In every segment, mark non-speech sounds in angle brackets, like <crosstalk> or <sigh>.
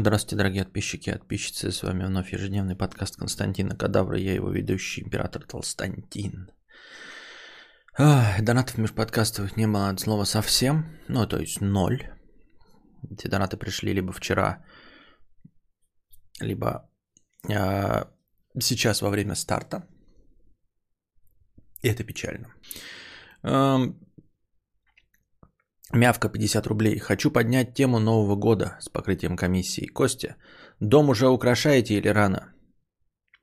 Здравствуйте, дорогие подписчики и подписчицы. С вами вновь ежедневный подкаст Константина Кадавра. Я его ведущий, император Толстантин. Ах, донатов межподкастовых не было от слова совсем. Ну, то есть ноль. Эти донаты пришли либо вчера, либо э, сейчас во время старта. И это печально. Мявка 50 рублей. Хочу поднять тему Нового года с покрытием комиссии. Костя, дом уже украшаете или рано?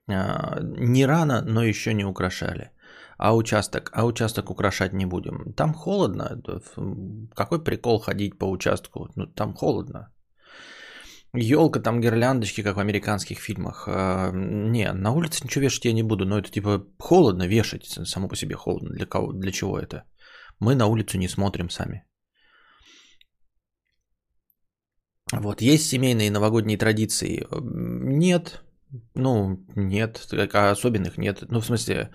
А, не рано, но еще не украшали. А участок? А участок украшать не будем. Там холодно. Какой прикол ходить по участку? Ну, там холодно. Елка, там гирляндочки, как в американских фильмах. А, не, на улице ничего вешать я не буду, но это типа холодно вешать, само по себе холодно. Для кого, для чего это? Мы на улицу не смотрим сами. Вот, есть семейные новогодние традиции? Нет, ну, нет, особенных нет. Ну, в смысле,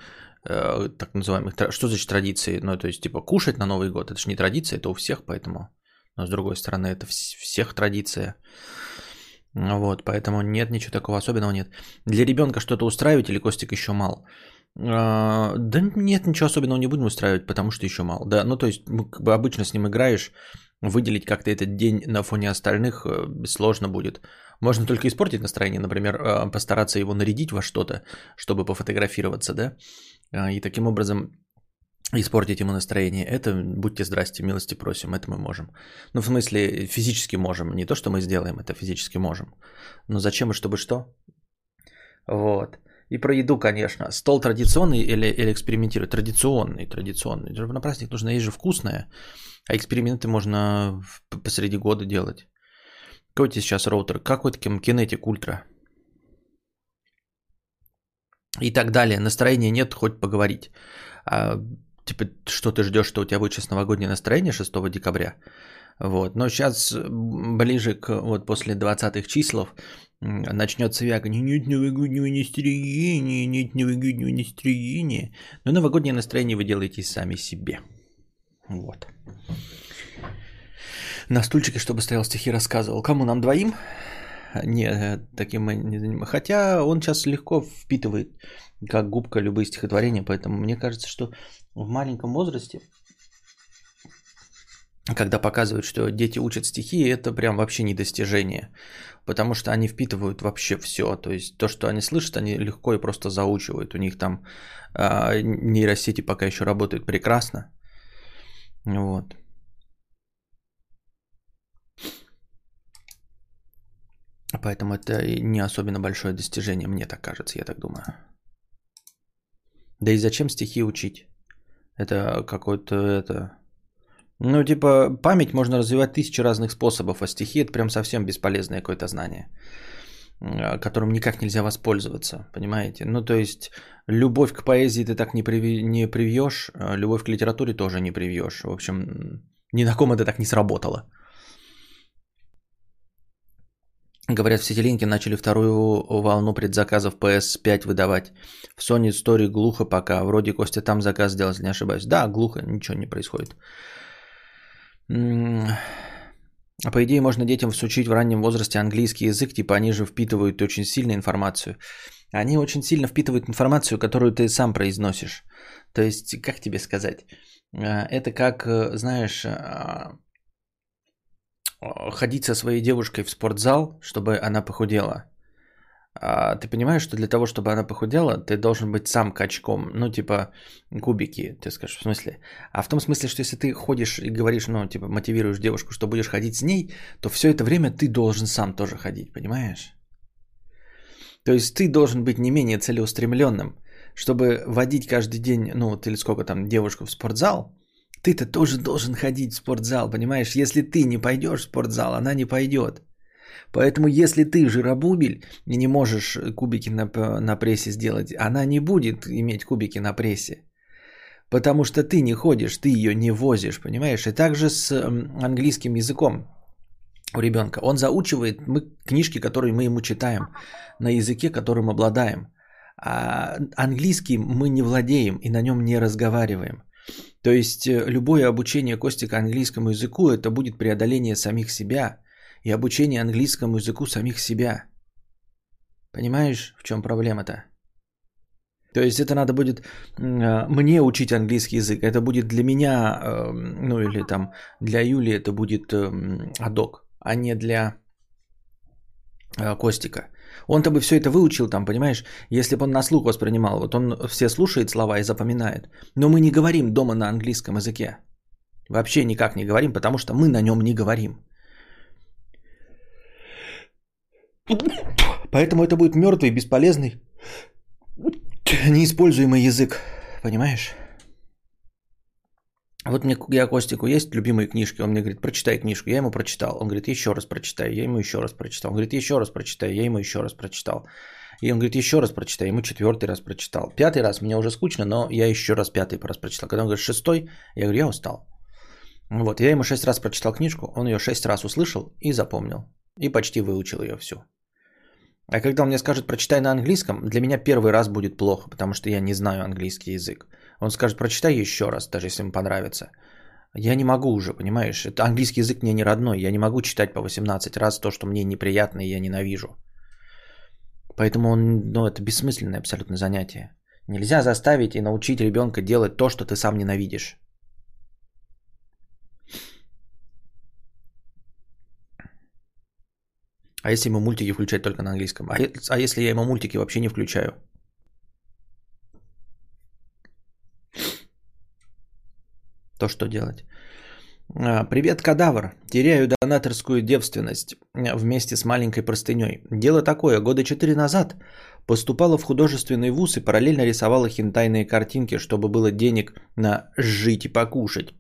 э, так называемых, что значит традиции? Ну, то есть, типа, кушать на Новый год, это же не традиция, это у всех, поэтому. Но, с другой стороны, это всех традиция. Вот, поэтому нет, ничего такого особенного нет. Для ребенка что-то устраивать или Костик еще мал? А, да нет, ничего особенного не будем устраивать, потому что еще мало. Да, ну то есть, как бы обычно с ним играешь, выделить как-то этот день на фоне остальных э, сложно будет. Можно только испортить настроение, например, э, постараться его нарядить во что-то, чтобы пофотографироваться, да, а, и таким образом испортить ему настроение. Это, будьте здрасте, милости просим, это мы можем. Ну, в смысле, физически можем. Не то, что мы сделаем, это физически можем. Но зачем и чтобы что? Вот. И про еду, конечно. Стол традиционный или, или экспериментировать? Традиционный, традиционный. На праздник нужно есть же вкусное. А эксперименты можно посреди года делать. Какой у тебя сейчас роутер? Какой-то Kinetic Ultra. И так далее. Настроения нет, хоть поговорить. А, типа, что ты ждешь, что у тебя будет сейчас новогоднее настроение 6 декабря? Вот. Но сейчас ближе к вот после 20-х числов начнется вягание. Нет новогоднего настроения, нет новогоднего настроения. Но новогоднее настроение вы делаете сами себе. Вот. На стульчике, чтобы стоял стихи, рассказывал. Кому нам двоим? Не, таким мы не занимаемся. Хотя он сейчас легко впитывает, как губка, любые стихотворения. Поэтому мне кажется, что в маленьком возрасте, когда показывают, что дети учат стихи, это прям вообще не достижение. Потому что они впитывают вообще все. То есть то, что они слышат, они легко и просто заучивают. У них там э, нейросети пока еще работают прекрасно. Вот. Поэтому это не особенно большое достижение, мне так кажется, я так думаю. Да и зачем стихи учить? Это какой-то это... Ну, типа, память можно развивать тысячи разных способов, а стихи это прям совсем бесполезное какое-то знание, которым никак нельзя воспользоваться, понимаете? Ну, то есть, любовь к поэзии ты так не, приви... не привьешь, а любовь к литературе тоже не привьешь. В общем, ни на ком это так не сработало. Говорят, в Сетилинке начали вторую волну предзаказов PS5 выдавать. В Sony Story глухо пока. Вроде Костя там заказ сделал, если не ошибаюсь. Да, глухо, ничего не происходит. А по идее можно детям всучить в раннем возрасте английский язык, типа они же впитывают очень сильно информацию. Они очень сильно впитывают информацию, которую ты сам произносишь. То есть, как тебе сказать? А, это как, э, знаешь, а, ходить со своей девушкой в спортзал, чтобы она похудела. А ты понимаешь, что для того, чтобы она похудела, ты должен быть сам качком, ну, типа, кубики, ты скажешь, в смысле? А в том смысле, что если ты ходишь и говоришь, ну, типа, мотивируешь девушку, что будешь ходить с ней, то все это время ты должен сам тоже ходить, понимаешь? То есть ты должен быть не менее целеустремленным, чтобы водить каждый день, ну, вот или сколько там, девушку в спортзал, ты-то тоже должен ходить в спортзал, понимаешь? Если ты не пойдешь в спортзал, она не пойдет. Поэтому если ты жиробубель и не можешь кубики на, на прессе сделать, она не будет иметь кубики на прессе. Потому что ты не ходишь, ты ее не возишь, понимаешь? И также с английским языком у ребенка. Он заучивает мы, книжки, которые мы ему читаем, на языке, которым обладаем. А английский мы не владеем и на нем не разговариваем. То есть э, любое обучение Кости к английскому языку это будет преодоление самих себя и обучение английскому языку самих себя. Понимаешь, в чем проблема-то? То есть это надо будет а, мне учить английский язык. Это будет для меня, эм, ну или там для Юли это будет эм, адок, а не для э, Костика. Он-то бы все это выучил там, понимаешь, если бы он на слух воспринимал. Вот он все слушает слова и запоминает. Но мы не говорим дома на английском языке. Вообще никак не говорим, потому что мы на нем не говорим. Поэтому это будет мертвый, бесполезный, неиспользуемый язык. Понимаешь? Вот мне, я Костику есть любимые книжки, он мне говорит, прочитай книжку, я ему прочитал. Он говорит, еще раз прочитай, я ему еще раз прочитал. Он говорит, еще раз прочитай, я ему еще раз прочитал. И он говорит, еще раз прочитай, ему четвертый раз прочитал. Пятый раз мне уже скучно, но я еще раз пятый раз прочитал. Когда он говорит, шестой, я говорю, я устал. Вот, я ему шесть раз прочитал книжку, он ее шесть раз услышал и запомнил. И почти выучил ее всю. А когда он мне скажет, прочитай на английском, для меня первый раз будет плохо, потому что я не знаю английский язык. Он скажет, прочитай еще раз, даже если ему понравится. Я не могу уже, понимаешь? Это английский язык мне не родной. Я не могу читать по 18 раз то, что мне неприятно и я ненавижу. Поэтому он, ну, это бессмысленное абсолютно занятие. Нельзя заставить и научить ребенка делать то, что ты сам ненавидишь. А если ему мультики включать только на английском? А, а если я ему мультики вообще не включаю? То что делать? А, Привет, кадавр. Теряю донаторскую девственность вместе с маленькой простыней. Дело такое. Года четыре назад поступала в художественный вуз и параллельно рисовала хентайные картинки, чтобы было денег на жить и покушать.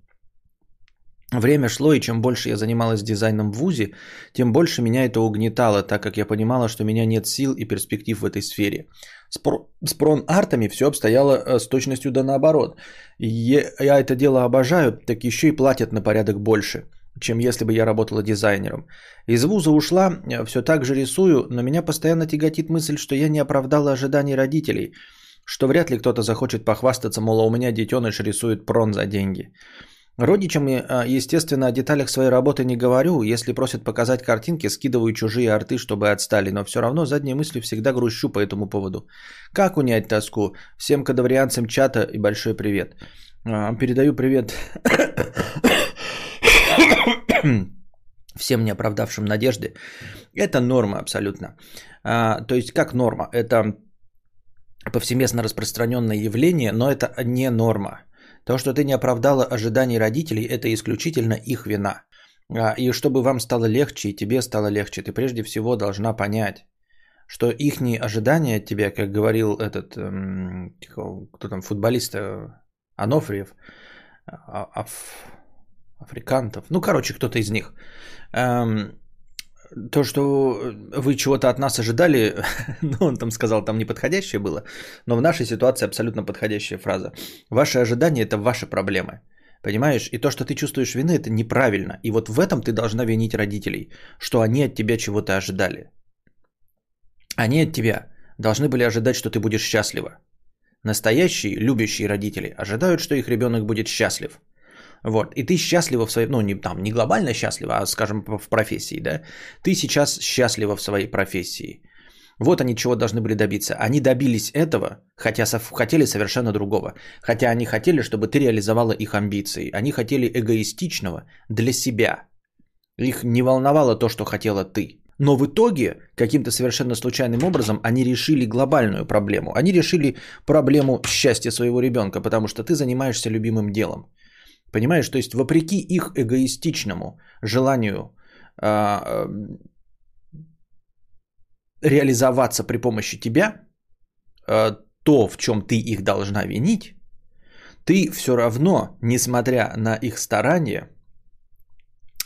Время шло, и чем больше я занималась дизайном в ВУЗе, тем больше меня это угнетало, так как я понимала, что у меня нет сил и перспектив в этой сфере. С, про... с прон-артами все обстояло э, с точностью да наоборот. Я это дело обожаю, так еще и платят на порядок больше, чем если бы я работала дизайнером. Из вуза ушла, э, все так же рисую, но меня постоянно тяготит мысль, что я не оправдала ожиданий родителей, что вряд ли кто-то захочет похвастаться, мол, а у меня детеныш рисует прон за деньги. Родичам, а, естественно, о деталях своей работы не говорю. Если просят показать картинки, скидываю чужие арты, чтобы отстали. Но все равно задней мыслью всегда грущу по этому поводу. Как унять тоску? Всем кадаврианцам чата и большой привет. А, передаю привет <coughs> всем неоправдавшим надежды. Это норма абсолютно. А, то есть как норма? Это повсеместно распространенное явление, но это не норма. То, что ты не оправдала ожиданий родителей, это исключительно их вина. А, и чтобы вам стало легче, и тебе стало легче, ты прежде всего должна понять, что их ожидания от тебя, как говорил этот, эм, кто там, футболист э, Анофриев, а, Аф, Африкантов, ну, короче, кто-то из них, эм, то, что вы чего-то от нас ожидали, <laughs> ну, он там сказал, там неподходящее было, но в нашей ситуации абсолютно подходящая фраза. Ваши ожидания – это ваши проблемы. Понимаешь? И то, что ты чувствуешь вины, это неправильно. И вот в этом ты должна винить родителей, что они от тебя чего-то ожидали. Они от тебя должны были ожидать, что ты будешь счастлива. Настоящие, любящие родители ожидают, что их ребенок будет счастлив – вот. И ты счастлива в своей, ну, не, там, не глобально счастлива, а, скажем, в профессии, да? Ты сейчас счастлива в своей профессии. Вот они чего должны были добиться. Они добились этого, хотя хотели совершенно другого. Хотя они хотели, чтобы ты реализовала их амбиции. Они хотели эгоистичного для себя. Их не волновало то, что хотела ты. Но в итоге, каким-то совершенно случайным образом, они решили глобальную проблему. Они решили проблему счастья своего ребенка, потому что ты занимаешься любимым делом. Понимаешь, то есть вопреки их эгоистичному желанию э, реализоваться при помощи тебя, э, то, в чем ты их должна винить, ты все равно, несмотря на их старания,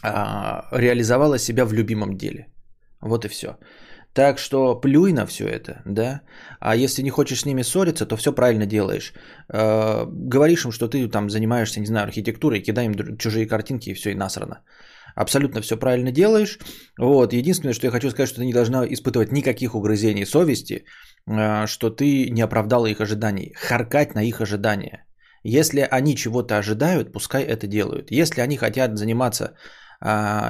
э, реализовала себя в любимом деле. Вот и все. Так что плюй на все это, да. А если не хочешь с ними ссориться, то все правильно делаешь. Э, говоришь им, что ты там занимаешься, не знаю, архитектурой, кидай им чужие картинки и все, и насрано. Абсолютно все правильно делаешь. Вот. Единственное, что я хочу сказать, что ты не должна испытывать никаких угрызений совести, э, что ты не оправдала их ожиданий. Харкать на их ожидания. Если они чего-то ожидают, пускай это делают. Если они хотят заниматься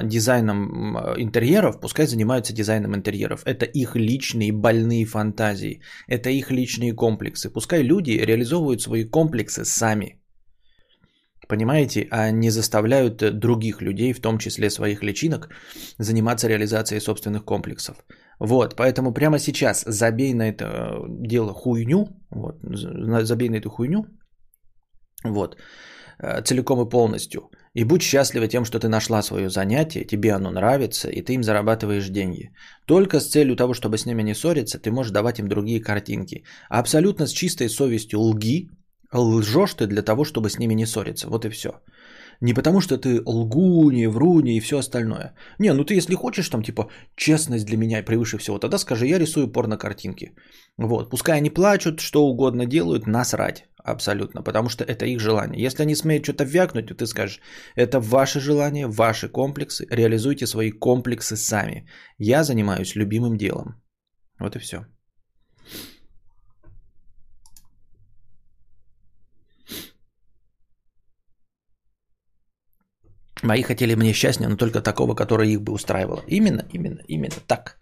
дизайном интерьеров, пускай занимаются дизайном интерьеров. Это их личные больные фантазии, это их личные комплексы. Пускай люди реализовывают свои комплексы сами. Понимаете, а не заставляют других людей, в том числе своих личинок, заниматься реализацией собственных комплексов. Вот, поэтому прямо сейчас забей на это дело хуйню, вот, забей на эту хуйню, вот, э, целиком и полностью. И будь счастлива тем, что ты нашла свое занятие, тебе оно нравится, и ты им зарабатываешь деньги. Только с целью того, чтобы с ними не ссориться, ты можешь давать им другие картинки. А абсолютно с чистой совестью лги, лжешь ты для того, чтобы с ними не ссориться. Вот и все. Не потому, что ты лгуни, вруни и все остальное. Не, ну ты если хочешь там типа честность для меня превыше всего, тогда скажи, я рисую порно-картинки. Вот, пускай они плачут, что угодно делают, насрать абсолютно, потому что это их желание. Если они смеют что-то вякнуть, то ты скажешь, это ваше желание, ваши комплексы, реализуйте свои комплексы сами. Я занимаюсь любимым делом. Вот и все. Мои хотели мне счастья, но только такого, которое их бы устраивало. Именно, именно, именно так.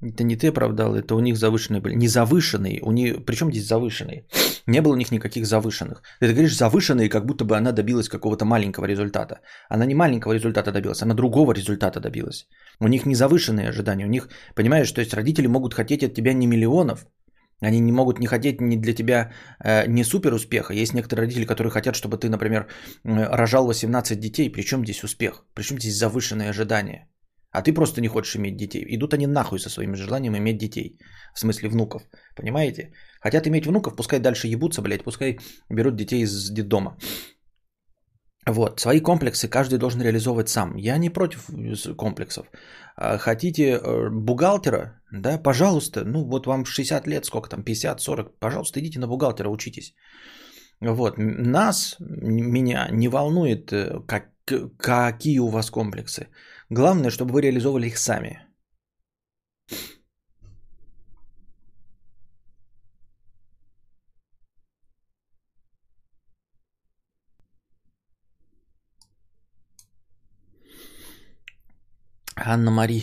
Это не ты оправдал, это у них завышенные были. Не завышенные, у них, причем здесь завышенные? Не было у них никаких завышенных. Ты говоришь завышенные, как будто бы она добилась какого-то маленького результата. Она не маленького результата добилась, она другого результата добилась. У них не завышенные ожидания, у них, понимаешь, то есть родители могут хотеть от тебя не миллионов, они не могут не хотеть ни для тебя э, не супер успеха. Есть некоторые родители, которые хотят, чтобы ты, например, рожал 18 детей. Причем здесь успех? Причем здесь завышенные ожидания? А ты просто не хочешь иметь детей. Идут они нахуй со своим желанием иметь детей. В смысле внуков. Понимаете? Хотят иметь внуков, пускай дальше ебутся, блядь, пускай берут детей из детдома. Вот, свои комплексы каждый должен реализовывать сам. Я не против комплексов. А хотите э, бухгалтера, да, пожалуйста, ну вот вам 60 лет, сколько там, 50, 40, пожалуйста, идите на бухгалтера, учитесь. Вот, нас, меня не волнует, э, как, какие у вас комплексы. Главное, чтобы вы реализовывали их сами. Анна Мари,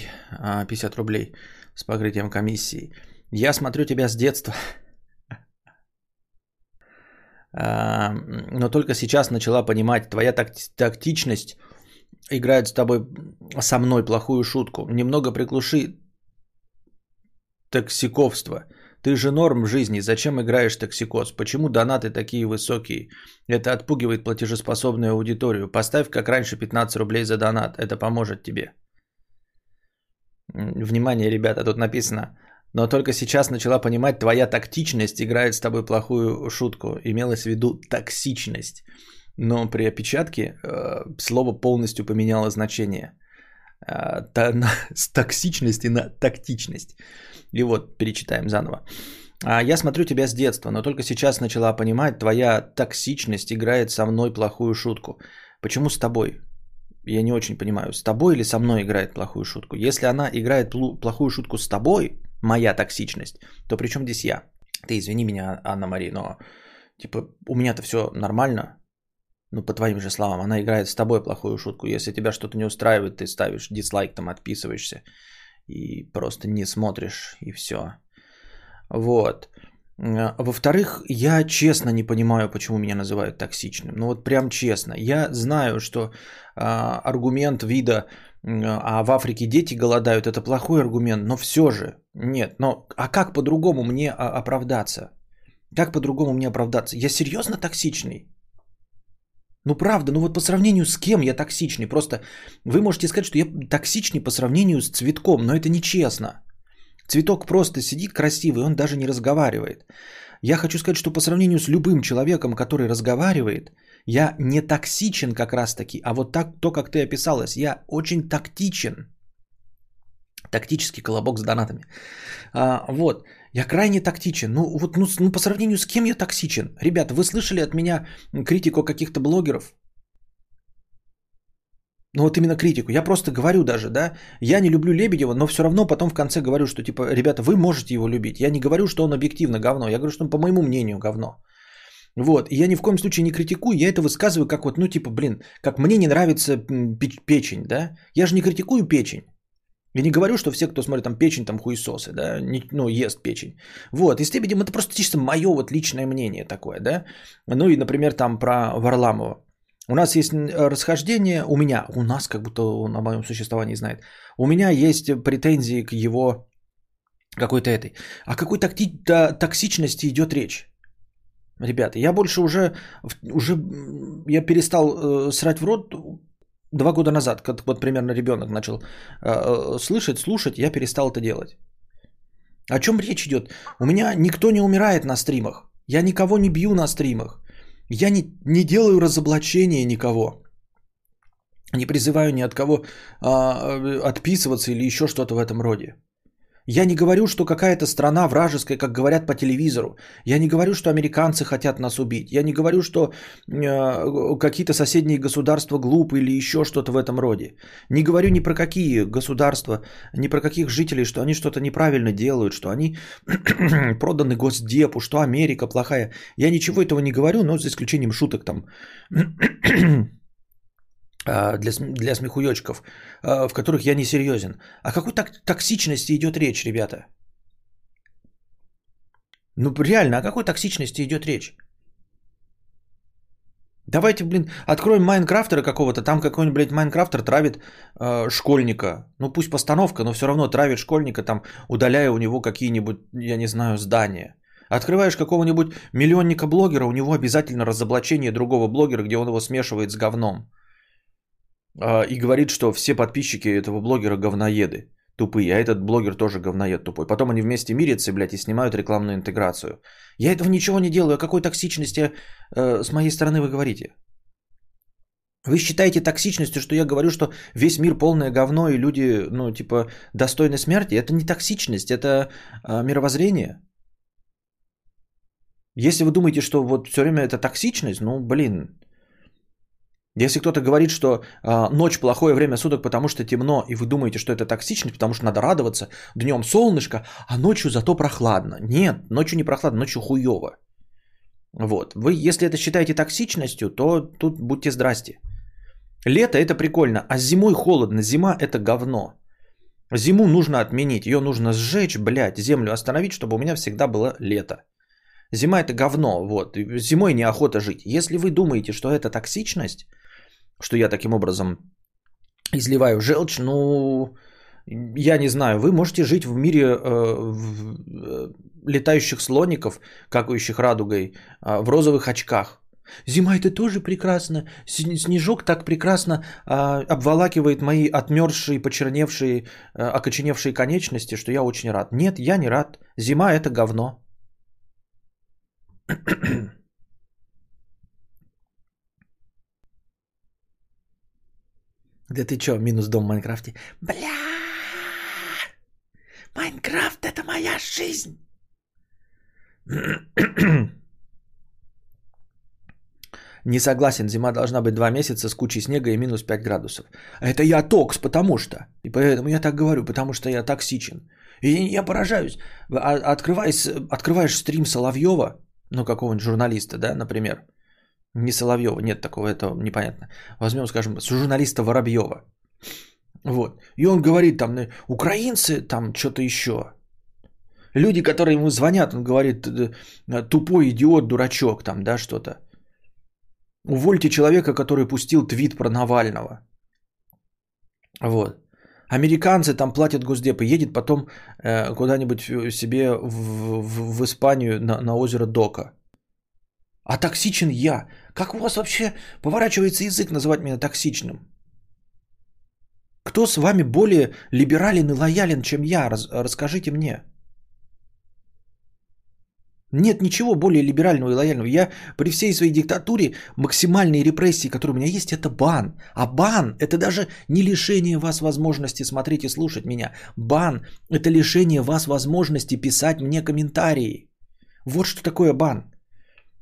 50 а, рублей с покрытием комиссии. Я смотрю тебя с детства. А, но только сейчас начала понимать, твоя тактичность играет с тобой, со мной плохую шутку. Немного приглуши токсиковство. Ты же норм жизни, зачем играешь токсикоз? Почему донаты такие высокие? Это отпугивает платежеспособную аудиторию. Поставь, как раньше, 15 рублей за донат. Это поможет тебе. Внимание, ребята, тут написано. Но только сейчас начала понимать, твоя тактичность играет с тобой плохую шутку. Имелось в виду токсичность. Но при опечатке э, слово полностью поменяло значение. Э, та, <laughs> на, с токсичности на тактичность. И вот, перечитаем заново. А я смотрю тебя с детства, но только сейчас начала понимать, твоя токсичность играет со мной плохую шутку. Почему с тобой? Я не очень понимаю, с тобой или со мной играет плохую шутку. Если она играет плохую шутку с тобой, моя токсичность, то при чем здесь я? Ты извини меня, Анна Мари, но типа у меня-то все нормально. Ну, по твоим же словам, она играет с тобой плохую шутку. Если тебя что-то не устраивает, ты ставишь дизлайк, там отписываешься и просто не смотришь, и все. Вот. А, во-вторых, я честно не понимаю, почему меня называют токсичным. Ну вот прям честно. Я знаю, что а, аргумент вида, а в Африке дети голодают, это плохой аргумент, но все же нет. Но а как по-другому мне оправдаться? Как по-другому мне оправдаться? Я серьезно токсичный? Ну правда, ну вот по сравнению с кем я токсичный? Просто вы можете сказать, что я токсичный по сравнению с цветком, но это нечестно. Цветок просто сидит красивый, он даже не разговаривает. Я хочу сказать, что по сравнению с любым человеком, который разговаривает, я не токсичен как раз таки, а вот так, то, как ты описалась, я очень тактичен. Тактический колобок с донатами. А, вот, я крайне тактичен. Ну, вот, ну, ну, по сравнению с кем я токсичен? Ребята, вы слышали от меня критику каких-то блогеров? Ну вот именно критику. Я просто говорю даже, да, я не люблю Лебедева, но все равно потом в конце говорю, что типа, ребята, вы можете его любить. Я не говорю, что он объективно говно. Я говорю, что он по моему мнению говно. Вот, и я ни в коем случае не критикую, я это высказываю как вот, ну типа, блин, как мне не нравится печень, да? Я же не критикую печень. Я не говорю, что все, кто смотрит там печень, там хуесосы, да, не, ну, ест печень. Вот, и с Лебедем это просто чисто мое вот личное мнение такое, да. Ну и, например, там про Варламова. У нас есть расхождение, у меня, у нас как будто о моем существовании знает. У меня есть претензии к его какой-то этой. О какой такти- токсичности идет речь? Ребята, я больше уже, уже я перестал э, срать в рот два года назад, как вот примерно ребенок начал э, э, слышать, слушать, я перестал это делать. О чем речь идет? У меня никто не умирает на стримах. Я никого не бью на стримах. Я не, не делаю разоблачения никого. Не призываю ни от кого а, отписываться или еще что-то в этом роде. Я не говорю, что какая-то страна вражеская, как говорят по телевизору. Я не говорю, что американцы хотят нас убить. Я не говорю, что э, какие-то соседние государства глупые или еще что-то в этом роде. Не говорю ни про какие государства, ни про каких жителей, что они что-то неправильно делают, что они <clears throat> проданы Госдепу, что Америка плохая. Я ничего этого не говорю, но за исключением шуток там а, <clears throat> для, для смехуёчков, в которых я не серьезен. О какой так, токсичности идет речь, ребята? Ну реально, о какой токсичности идет речь? Давайте, блин, откроем Майнкрафтера какого-то, там какой-нибудь, блядь, Майнкрафтер травит э, школьника. Ну пусть постановка, но все равно травит школьника, там, удаляя у него какие-нибудь, я не знаю, здания. Открываешь какого-нибудь миллионника блогера, у него обязательно разоблачение другого блогера, где он его смешивает с говном. А, и говорит, что все подписчики этого блогера говноеды тупые, а этот блогер тоже говноед тупой. Потом они вместе мирятся, блядь, и снимают рекламную интеграцию. Я этого ничего не делаю. О какой токсичности э, с моей стороны вы говорите? Вы считаете токсичностью, что я говорю, что весь мир полное говно и люди, ну, типа, достойны смерти? Это не токсичность, это э, мировоззрение. Если вы думаете, что вот все время это токсичность, ну, блин, если кто-то говорит, что э, ночь плохое время суток, потому что темно, и вы думаете, что это токсичность, потому что надо радоваться, днем солнышко, а ночью зато прохладно. Нет, ночью не прохладно, ночью хуево. Вот. Вы, если это считаете токсичностью, то тут будьте здрасте. Лето это прикольно, а зимой холодно. Зима это говно. Зиму нужно отменить, ее нужно сжечь, блядь, землю остановить, чтобы у меня всегда было лето. Зима это говно, вот. Зимой неохота жить. Если вы думаете, что это токсичность, что я таким образом изливаю желчь, ну, я не знаю, вы можете жить в мире э, в, э, летающих слоников, какающих радугой, э, в розовых очках. Зима это тоже прекрасно. Снежок так прекрасно э, обволакивает мои отмерзшие, почерневшие, э, окоченевшие конечности, что я очень рад. Нет, я не рад. Зима это говно. Да ты чё, минус дом в Майнкрафте? Бля! Майнкрафт это моя жизнь! <clears throat> Не согласен, зима должна быть 2 месяца с кучей снега и минус 5 градусов. Это я токс, потому что. И поэтому я так говорю, потому что я токсичен. И я поражаюсь. А, открываешь, открываешь стрим Соловьева, ну какого-нибудь журналиста, да, например, не Соловьева, нет такого, это непонятно. Возьмем, скажем, журналиста Воробьева. Вот. И он говорит там, украинцы, там что-то еще. Люди, которые ему звонят, он говорит, тупой идиот, дурачок, там, да, что-то. Увольте человека, который пустил твит про Навального. Вот. Американцы там платят госдеп и едет потом э, куда-нибудь себе в, в, в Испанию на, на озеро Дока. А токсичен я. Как у вас вообще поворачивается язык называть меня токсичным? Кто с вами более либерален и лоялен, чем я? Раз, расскажите мне. Нет ничего более либерального и лояльного. Я при всей своей диктатуре максимальные репрессии, которые у меня есть, это бан. А бан – это даже не лишение вас возможности смотреть и слушать меня. Бан – это лишение вас возможности писать мне комментарии. Вот что такое бан.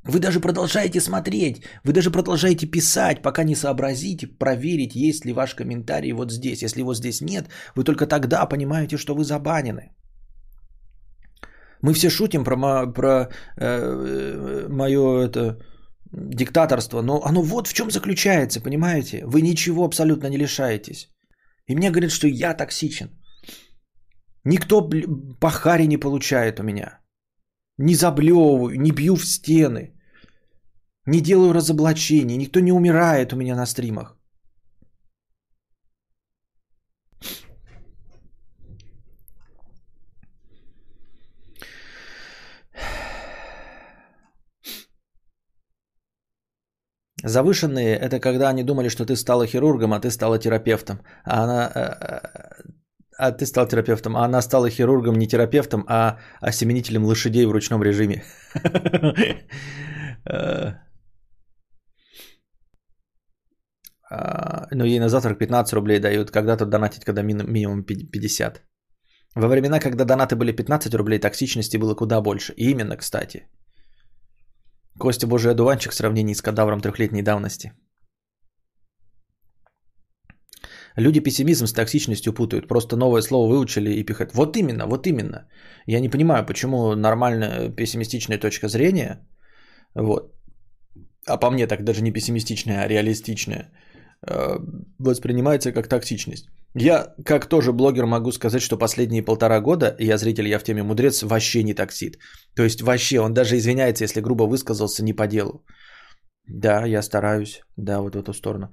Вы даже продолжаете смотреть, вы даже продолжаете писать, пока не сообразите, проверить, есть ли ваш комментарий вот здесь. Если его здесь нет, вы только тогда понимаете, что вы забанены. Мы все шутим про, про э, мое это, диктаторство, но оно вот в чем заключается, понимаете? Вы ничего абсолютно не лишаетесь. И мне говорят, что я токсичен. Никто по харе не получает у меня. Не заблевываю, не бью в стены. Не делаю разоблачений. Никто не умирает у меня на стримах. Завышенные – это когда они думали, что ты стала хирургом, а ты стала терапевтом. А она, э, а ты стал терапевтом, а она стала хирургом, не терапевтом, а осеменителем лошадей в ручном режиме. <laughs> Э, а, ну, ей на завтрак 15 рублей дают, когда-то донатить, когда минимум 50. Во времена, когда донаты были 15 рублей, токсичности было куда больше. И именно, кстати. Костя Божий одуванчик в сравнении с кадавром трехлетней давности – Люди пессимизм с токсичностью путают. Просто новое слово выучили и пихают. Вот именно, вот именно. Я не понимаю, почему нормальная пессимистичная точка зрения, вот, а по мне так даже не пессимистичная, а реалистичная, э, воспринимается как токсичность. Я, как тоже блогер, могу сказать, что последние полтора года, я зритель, я в теме мудрец, вообще не токсит. То есть вообще, он даже извиняется, если грубо высказался не по делу. Да, я стараюсь. Да, вот в эту сторону.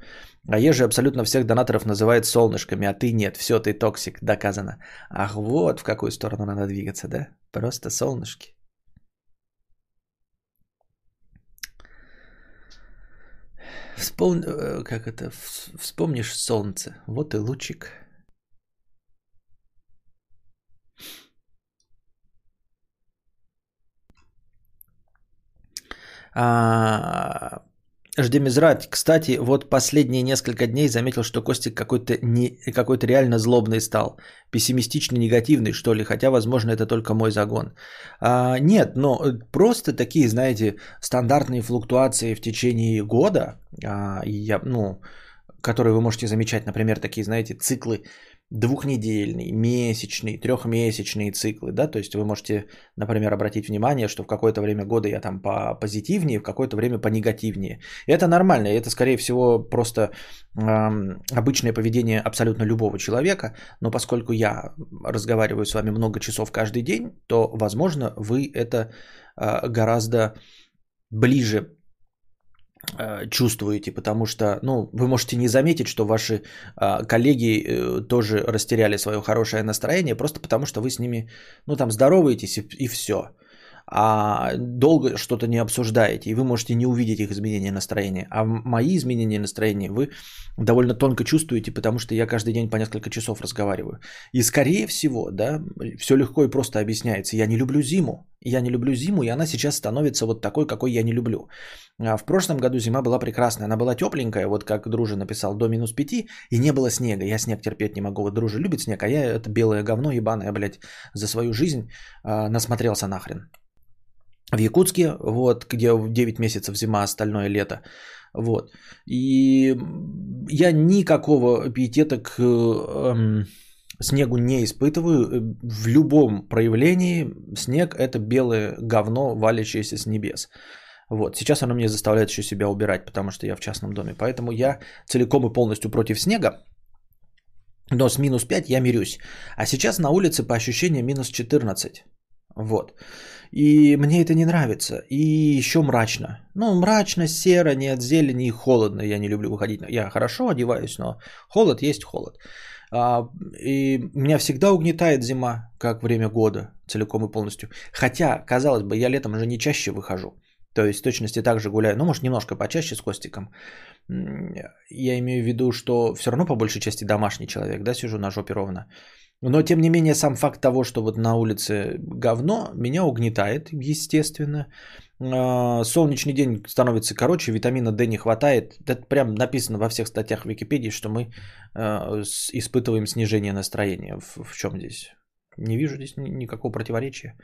А Ежи абсолютно всех донаторов называет солнышками, а ты нет. Все, ты токсик, доказано. Ах, вот в какую сторону надо двигаться, да? Просто солнышки. Вспом... Э, как это? Вспомнишь солнце. Вот и лучик. А, Жди Мизрат. Кстати, вот последние несколько дней заметил, что Костик какой-то не, какой-то реально злобный стал. Пессимистичный, негативный, что ли. Хотя, возможно, это только мой загон. А, нет, но просто такие, знаете, стандартные флуктуации в течение года. А, я, ну, которые вы можете замечать, например, такие, знаете, циклы двухнедельный, месячный, трехмесячные циклы, да, то есть вы можете, например, обратить внимание, что в какое-то время года я там по позитивнее, в какое-то время по негативнее. Это нормально, это, скорее всего, просто э, обычное поведение абсолютно любого человека, но поскольку я разговариваю с вами много часов каждый день, то, возможно, вы это э, гораздо ближе чувствуете, потому что, ну, вы можете не заметить, что ваши а, коллеги э, тоже растеряли свое хорошее настроение, просто потому что вы с ними, ну, там, здороваетесь и, и все а долго что-то не обсуждаете, и вы можете не увидеть их изменения настроения. А мои изменения настроения вы довольно тонко чувствуете, потому что я каждый день по несколько часов разговариваю. И скорее всего, да, все легко и просто объясняется. Я не люблю зиму. Я не люблю зиму, и она сейчас становится вот такой, какой я не люблю. А в прошлом году зима была прекрасная. Она была тепленькая, вот как Дружа написал, до минус пяти, и не было снега. Я снег терпеть не могу. Вот Дружа любит снег, а я это белое говно ебаное, блядь, за свою жизнь э, насмотрелся нахрен в Якутске, вот, где 9 месяцев зима, остальное лето. Вот. И я никакого пиетета к эм, снегу не испытываю. В любом проявлении снег это белое говно, валящееся с небес. Вот. Сейчас оно мне заставляет еще себя убирать, потому что я в частном доме. Поэтому я целиком и полностью против снега. Но с минус 5 я мирюсь. А сейчас на улице по ощущениям минус 14. Вот. И мне это не нравится. И еще мрачно. Ну, мрачно, серо, нет зелени и холодно. Я не люблю выходить. Я хорошо одеваюсь, но холод есть холод. А, и меня всегда угнетает зима, как время года, целиком и полностью. Хотя, казалось бы, я летом уже не чаще выхожу. То есть, в точности так же гуляю. Ну, может, немножко почаще с Костиком. Я имею в виду, что все равно по большей части домашний человек, да, сижу на жопе ровно. Но, тем не менее, сам факт того, что вот на улице говно, меня угнетает, естественно. А, солнечный день становится короче, витамина D не хватает. Это прям написано во всех статьях Википедии, что мы а, испытываем снижение настроения. В чем здесь? Не вижу здесь никакого противоречия.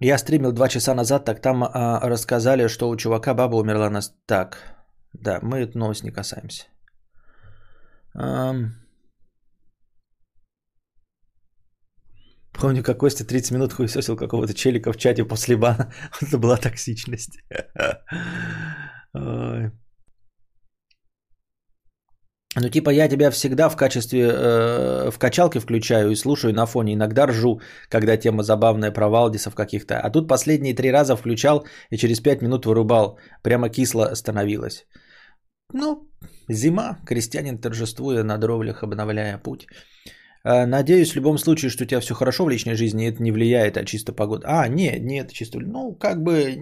Я стримил два часа назад, так там а, рассказали, что у чувака баба умерла на... Так, да, мы эту новость не касаемся. Помню, как Костя 30 минут хуесосил какого-то челика в чате после бана. <laughs> Это была токсичность. <laughs> Ну, типа, я тебя всегда в качестве э, в качалке включаю и слушаю на фоне. Иногда ржу, когда тема забавная про Валдисов каких-то. А тут последние три раза включал и через пять минут вырубал. Прямо кисло становилось. Ну, зима, крестьянин торжествуя на дровлях, обновляя путь. Э, надеюсь, в любом случае, что у тебя все хорошо в личной жизни, это не влияет, а чисто погода. А, нет, нет, чисто... Ну, как бы...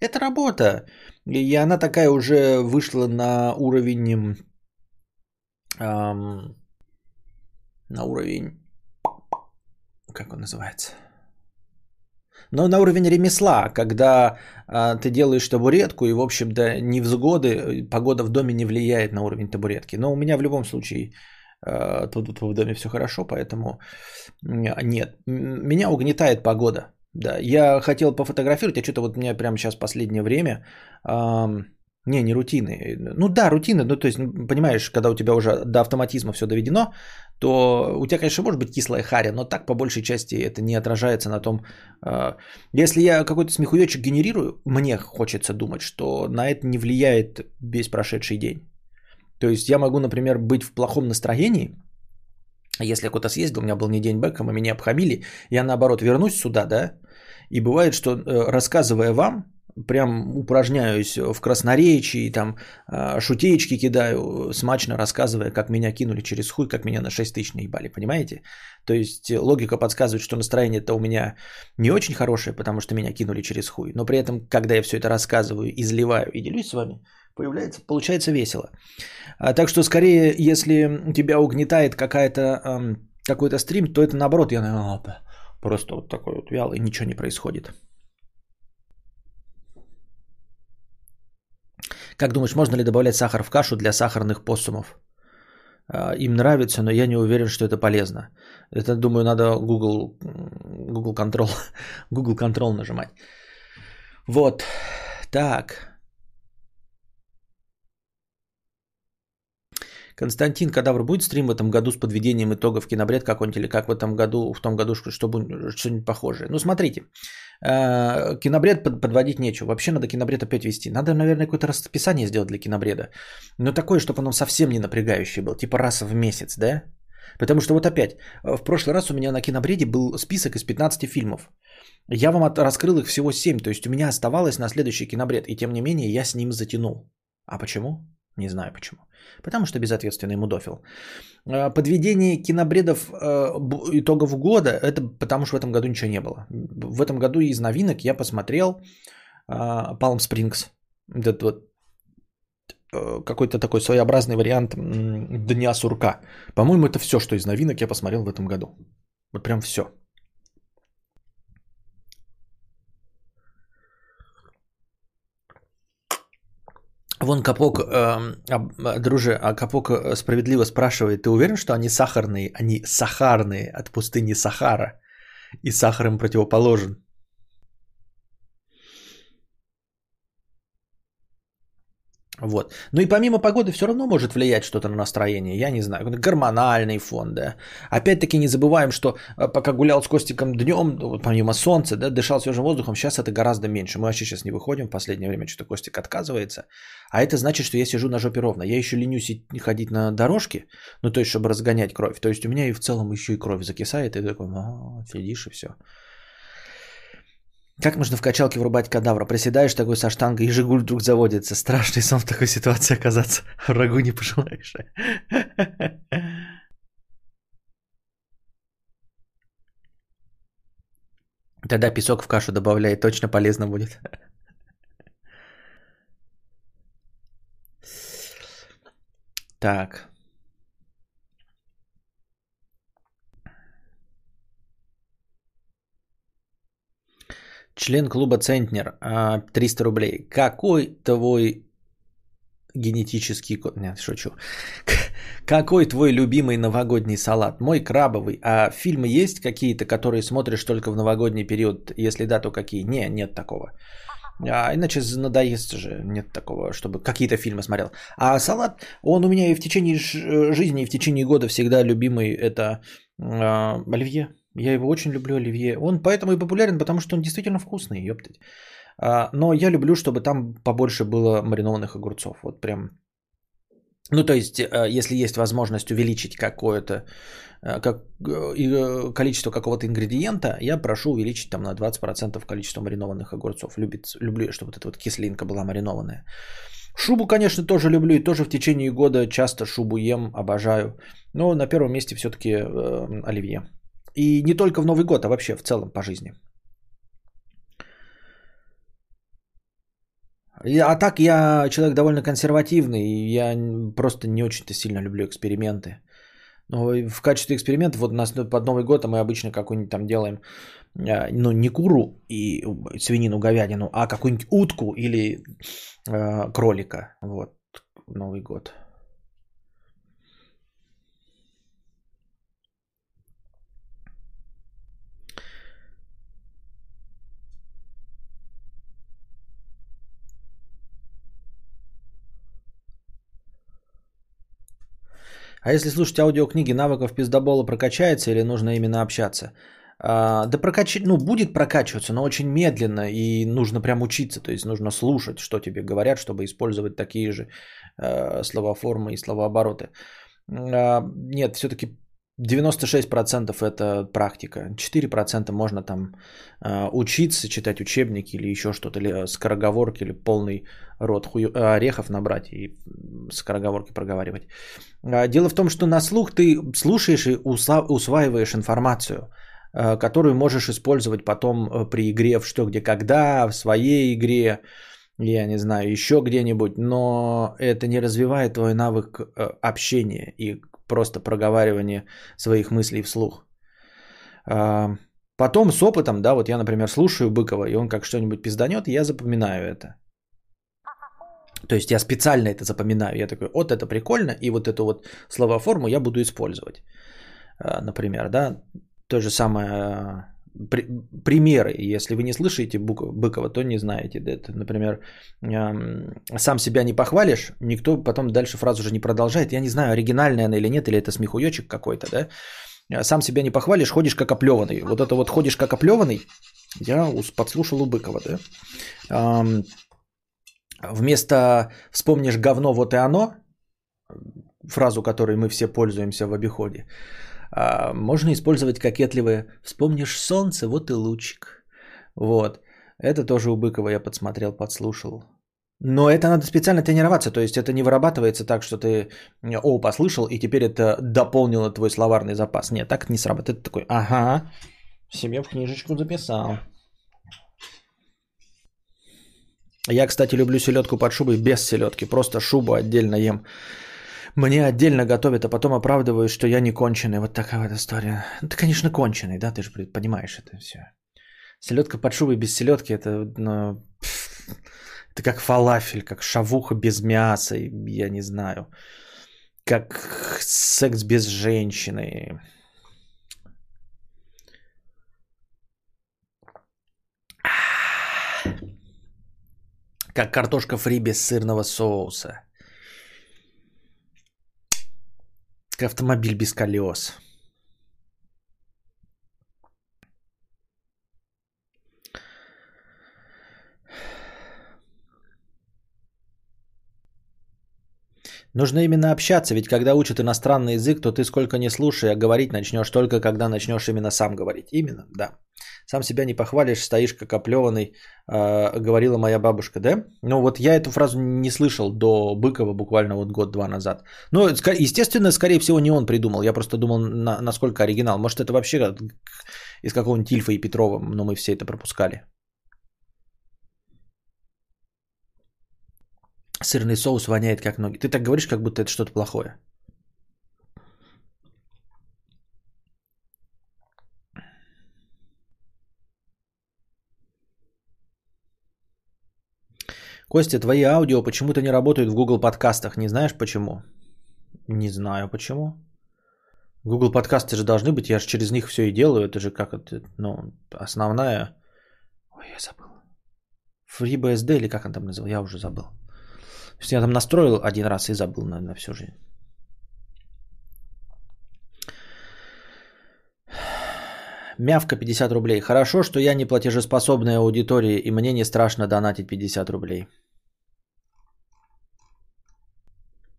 Это работа. И она такая уже вышла на уровень... Эм, на уровень... Как он называется? Но на уровень ремесла, когда а, ты делаешь табуретку, и, в общем-то, невзгоды, погода в доме не влияет на уровень табуретки. Но у меня в любом случае а, тут, в доме все хорошо, поэтому нет. Меня угнетает погода. Да, я хотел пофотографировать, а что-то вот у меня прямо сейчас последнее время, эм, не, не рутины, ну да, рутины, ну то есть, понимаешь, когда у тебя уже до автоматизма все доведено, то у тебя, конечно, может быть кислая харя, но так по большей части это не отражается на том, э, если я какой-то смехуёчек генерирую, мне хочется думать, что на это не влияет весь прошедший день. То есть я могу, например, быть в плохом настроении, если я куда-то съездил, у меня был не день бэком, и меня обхамили, я наоборот вернусь сюда, да, и бывает, что э, рассказывая вам, прям упражняюсь в красноречии, там э, шутеечки кидаю, смачно рассказывая, как меня кинули через хуй, как меня на 6 тысяч наебали, понимаете? То есть логика подсказывает, что настроение-то у меня не очень хорошее, потому что меня кинули через хуй, но при этом, когда я все это рассказываю, изливаю и делюсь с вами, появляется, получается весело. А, так что скорее, если тебя угнетает какая-то эм, какой-то стрим, то это наоборот, я наверное, просто вот такой вот вялый, ничего не происходит. Как думаешь, можно ли добавлять сахар в кашу для сахарных посумов? А, им нравится, но я не уверен, что это полезно. Это, думаю, надо Google, Google Control, <laughs> Google Control нажимать. Вот. Так. Константин Кадавр будет стрим в этом году с подведением итогов кинобред какой-нибудь или как в этом году, в том году что-нибудь, что-нибудь похожее? Ну, смотрите, э, кинобред подводить нечего. Вообще надо кинобред опять вести. Надо, наверное, какое-то расписание сделать для кинобреда. Но такое, чтобы оно совсем не напрягающее было, типа раз в месяц, да? Потому что вот опять, э, в прошлый раз у меня на кинобреде был список из 15 фильмов. Я вам раскрыл их всего 7, то есть у меня оставалось на следующий кинобред, и тем не менее я с ним затянул. А почему? Не знаю почему. Потому что безответственный мудофил. Э, подведение кинобредов э, итогов года, это потому что в этом году ничего не было. В этом году из новинок я посмотрел э, Palm Springs. Этот вот какой-то такой своеобразный вариант Дня сурка. По-моему, это все, что из новинок я посмотрел в этом году. Вот прям все. Вон Капок, э, друже, а Капок э, справедливо спрашивает, ты уверен, что они сахарные, они сахарные от пустыни Сахара, и сахар им противоположен? Вот. Ну и помимо погоды все равно может влиять что-то на настроение. Я не знаю. Гормональный фон, да. Опять-таки не забываем, что э, пока гулял с Костиком днем, помимо солнца, да, дышал свежим воздухом, сейчас это гораздо меньше. Мы вообще сейчас не выходим. В последнее время что-то Костик отказывается. А это значит, что я сижу на жопе ровно. Я еще ленюсь ходить на дорожке, ну то есть, чтобы разгонять кровь. То есть у меня и в целом еще и кровь закисает. И такой, а, сидишь и все. Как можно в качалке врубать кадавра? Приседаешь такой со штангой, и Жигуль вдруг заводится. Страшный сон в такой ситуации оказаться. <laughs> Врагу не пожелаешь. Тогда песок в кашу добавляй, точно полезно будет. Так. Член клуба Центнер, 300 а, рублей. Какой твой генетический код. Нет, шучу. <laughs> Какой твой любимый новогодний салат? Мой крабовый. А фильмы есть какие-то, которые смотришь только в новогодний период? Если да, то какие? Не, нет такого. А иначе надоест же, нет такого, чтобы какие-то фильмы смотрел. А салат, он у меня и в течение жизни, и в течение года всегда любимый, это э, оливье. Я его очень люблю, оливье. Он поэтому и популярен, потому что он действительно вкусный, ёптать. А, но я люблю, чтобы там побольше было маринованных огурцов. Вот прям ну, то есть, э, если есть возможность увеличить какое-то э, как, э, количество какого-то ингредиента, я прошу увеличить там на 20% количество маринованных огурцов. Любит, люблю, чтобы вот эта вот кислинка была маринованная. Шубу, конечно, тоже люблю и тоже в течение года часто шубу ем, обожаю. Но на первом месте все-таки э, оливье. И не только в Новый год, а вообще в целом по жизни. А так я человек довольно консервативный, и я просто не очень-то сильно люблю эксперименты. Но в качестве эксперимента, вот у нас под Новый год мы обычно какую-нибудь там делаем, а, ну не куру и свинину, говядину, а какую-нибудь утку или э, кролика. Вот, Новый год. А если слушать аудиокниги, навыков пиздобола прокачается или нужно именно общаться? А, да прокач... ну, будет прокачиваться, но очень медленно и нужно прям учиться, то есть нужно слушать, что тебе говорят, чтобы использовать такие же э, словоформы и словообороты. Э, нет, все-таки 96% это практика. 4% можно там э, учиться, читать учебники или еще что-то, или скороговорки, или полный рот хую, э, орехов набрать и скороговорки проговаривать. Э, дело в том, что на слух ты слушаешь и усваиваешь информацию, э, которую можешь использовать потом э, при игре в что, где, когда, в своей игре, я не знаю, еще где-нибудь, но это не развивает твой навык э, общения и просто проговаривание своих мыслей вслух. А, потом с опытом, да, вот я, например, слушаю Быкова, и он как что-нибудь пизданет, и я запоминаю это. То есть я специально это запоминаю. Я такой, вот это прикольно, и вот эту вот словоформу я буду использовать. А, например, да, то же самое при, примеры. Если вы не слышите Быкова, то не знаете. Это, например, сам себя не похвалишь, никто потом дальше фразу уже не продолжает. Я не знаю, оригинальная она или нет, или это смехуёчек какой-то, да? Сам себя не похвалишь, ходишь как оплеванный. Вот это вот ходишь как оплеванный, я подслушал у Быкова, да? Вместо «вспомнишь говно, вот и оно», фразу, которой мы все пользуемся в обиходе, а, можно использовать кокетливое «вспомнишь солнце, вот и лучик». Вот. Это тоже у Быкова я подсмотрел, подслушал. Но это надо специально тренироваться, то есть это не вырабатывается так, что ты, о, послышал, и теперь это дополнило твой словарный запас. Нет, так не срабатывает. Ты такой, ага, себе в книжечку записал. Я, кстати, люблю селедку под шубой без селедки, просто шубу отдельно ем. Мне отдельно готовят, а потом оправдывают, что я не конченый. Вот такая вот история. Ну, ты, конечно, конченый, да, ты же понимаешь это все. Селедка под шубой без селедки это, ну, <laughs> это как фалафель, как шавуха без мяса, я не знаю. Как секс без женщины. Как картошка фри без сырного соуса. Автомобиль без колес. Нужно именно общаться, ведь когда учат иностранный язык, то ты сколько не слушай, а говорить начнешь только когда начнешь именно сам говорить. Именно, да. Сам себя не похвалишь, стоишь как оплеванный, э, говорила моя бабушка, да? Ну вот я эту фразу не слышал до Быкова буквально вот год-два назад. Ну, естественно, скорее всего, не он придумал. Я просто думал, на, насколько оригинал. Может, это вообще из какого-нибудь Тильфа и Петрова, но мы все это пропускали. Сырный соус воняет как ноги. Ты так говоришь, как будто это что-то плохое. Костя, твои аудио почему-то не работают в Google подкастах. Не знаешь почему? Не знаю почему. Google подкасты же должны быть, я же через них все и делаю. Это же как это, ну, основная... Ой, я забыл. FreeBSD или как он там называл, я уже забыл. То есть я там настроил один раз и забыл на, на всю жизнь. Мявка 50 рублей. Хорошо, что я не платежеспособная аудитория, и мне не страшно донатить 50 рублей.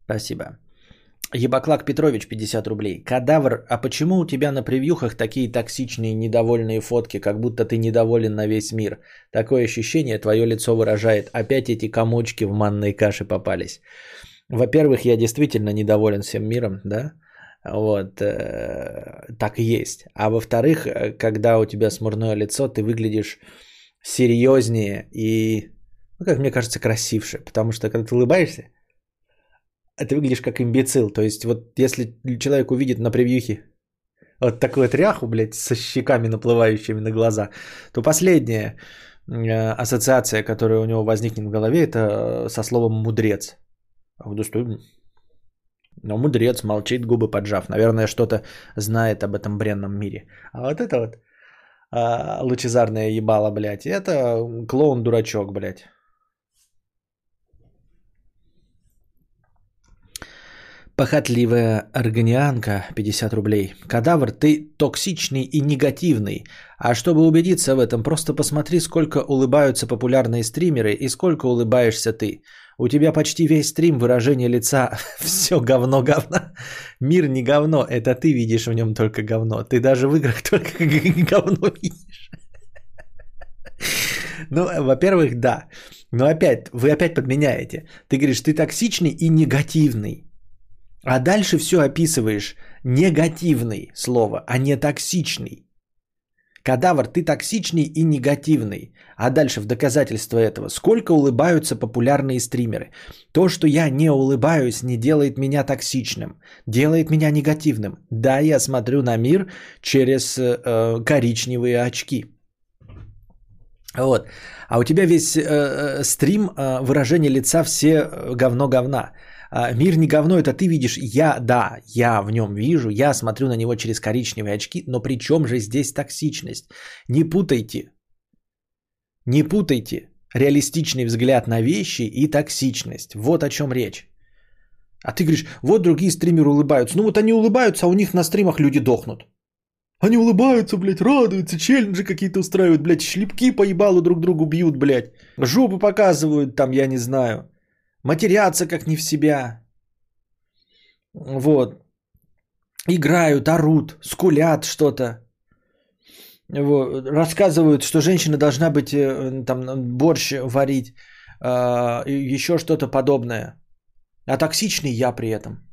Спасибо. Ебаклак Петрович 50 рублей. Кадавр, а почему у тебя на превьюхах такие токсичные недовольные фотки, как будто ты недоволен на весь мир? Такое ощущение твое лицо выражает. Опять эти комочки в манной каше попались. Во-первых, я действительно недоволен всем миром, да? Вот, э, так и есть. А во-вторых, э, когда у тебя смурное лицо, ты выглядишь серьезнее и, ну, как мне кажется, красивше. Потому что когда ты улыбаешься, ты выглядишь как имбецил. То есть вот если человек увидит на превьюхе вот такую тряху, блядь, со щеками наплывающими на глаза, то последняя э, ассоциация, которая у него возникнет в голове, это со словом «мудрец». А вот? Но мудрец молчит, губы поджав. Наверное, что-то знает об этом бренном мире. А вот это вот а, лучезарное ебало, блядь, это клоун-дурачок, блядь. Похотливая органианка, 50 рублей. Кадавр, ты токсичный и негативный. А чтобы убедиться в этом, просто посмотри, сколько улыбаются популярные стримеры и сколько улыбаешься ты. У тебя почти весь стрим выражение лица <laughs> «все говно-говно». Мир не говно, это ты видишь в нем только говно. Ты даже в играх <laughs> только говно видишь. <laughs> Ну, во-первых, да. Но опять, вы опять подменяете. Ты говоришь, ты токсичный и негативный. А дальше все описываешь негативный слово, а не токсичный. Кадавр, ты токсичный и негативный. А дальше в доказательство этого, сколько улыбаются популярные стримеры. То, что я не улыбаюсь, не делает меня токсичным, делает меня негативным. Да, я смотрю на мир через э, коричневые очки. Вот. А у тебя весь э, э стрим, э, выражение лица все э, говно-говна. А, мир не говно, это ты видишь. Я, да, я в нем вижу, я смотрю на него через коричневые очки, но при чем же здесь токсичность? Не путайте. Не путайте реалистичный взгляд на вещи и токсичность. Вот о чем речь. А ты говоришь, вот другие стримеры улыбаются. Ну вот они улыбаются, а у них на стримах люди дохнут. Они улыбаются, блядь, радуются, челленджи какие-то устраивают, блядь, шлепки по ебалу друг другу бьют, блядь. Жопы показывают там, я не знаю матерятся как не в себя. Вот. Играют, орут, скулят что-то. Вот. Рассказывают, что женщина должна быть э, там борщ варить, э, еще что-то подобное. А токсичный я при этом.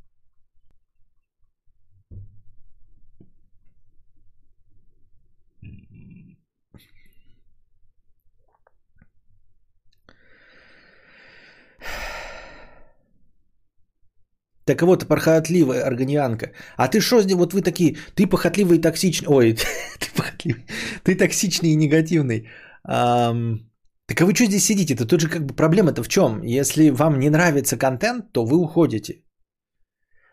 Так вот, похотливая органианка. А ты что, вот вы такие, ты похотливый и токсичный. Ой, <laughs> ты похотливый. Ты токсичный и негативный. Ам... Так а вы что здесь сидите? Это тут же как бы проблема-то в чем? Если вам не нравится контент, то вы уходите.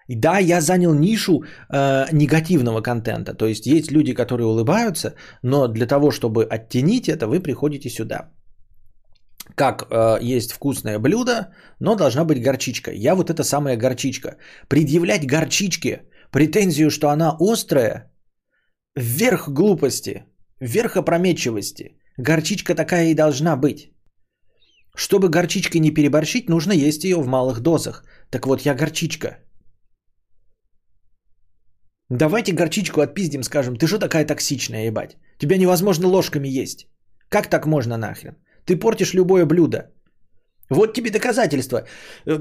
И да, я занял нишу э, негативного контента. То есть есть люди, которые улыбаются, но для того, чтобы оттенить это, вы приходите сюда как э, есть вкусное блюдо, но должна быть горчичка. Я вот эта самая горчичка. Предъявлять горчичке претензию, что она острая, вверх глупости, вверх опрометчивости. Горчичка такая и должна быть. Чтобы горчичкой не переборщить, нужно есть ее в малых дозах. Так вот, я горчичка. Давайте горчичку отпиздим, скажем, ты что такая токсичная, ебать? Тебя невозможно ложками есть. Как так можно нахрен? Ты портишь любое блюдо. Вот тебе доказательство. Э,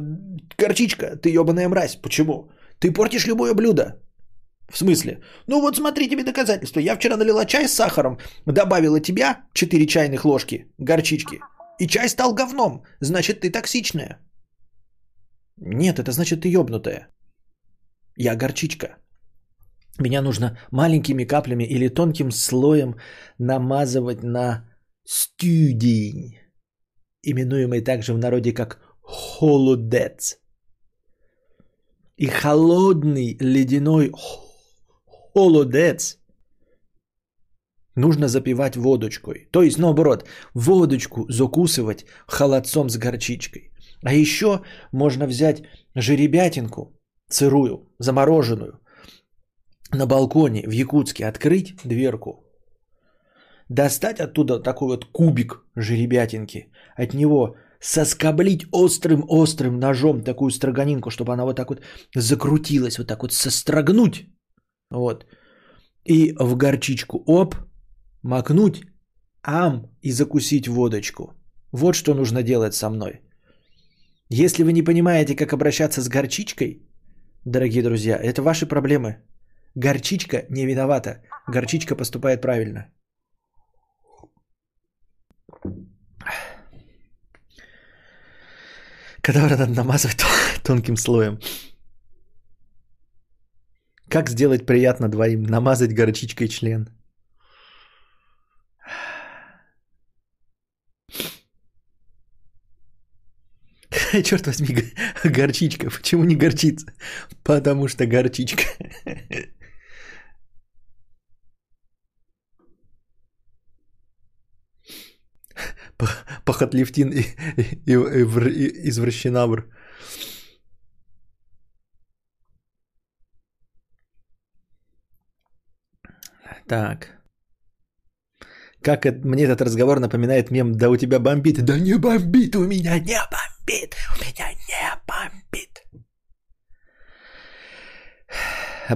горчичка, ты ебаная мразь. Почему? Ты портишь любое блюдо. В смысле? Ну вот смотри тебе доказательства. Я вчера налила чай с сахаром, добавила тебя 4 чайных ложки горчички. И чай стал говном. Значит, ты токсичная. Нет, это значит, ты ебнутая. Я горчичка. Меня нужно маленькими каплями или тонким слоем намазывать на студень. именуемый также в народе как холодец. И холодный ледяной холодец нужно запивать водочкой. То есть, наоборот, водочку закусывать холодцом с горчичкой. А еще можно взять жеребятинку сырую, замороженную, на балконе в Якутске открыть дверку, достать оттуда такой вот кубик жеребятинки, от него соскоблить острым-острым ножом такую строганинку, чтобы она вот так вот закрутилась, вот так вот сострогнуть, вот, и в горчичку, оп, макнуть, ам, и закусить водочку. Вот что нужно делать со мной. Если вы не понимаете, как обращаться с горчичкой, дорогие друзья, это ваши проблемы. Горчичка не виновата. Горчичка поступает правильно. Кадавра надо намазывать тонким слоем. Как сделать приятно двоим? Намазать горчичкой член. <laughs> Черт возьми, горчичка. Почему не горчица? Потому что горчичка. <laughs> Пахотлевтин и, и, и, и извращенабр. Так. Как это, мне этот разговор напоминает мем «Да у тебя бомбит». Да не бомбит, у меня не бомбит,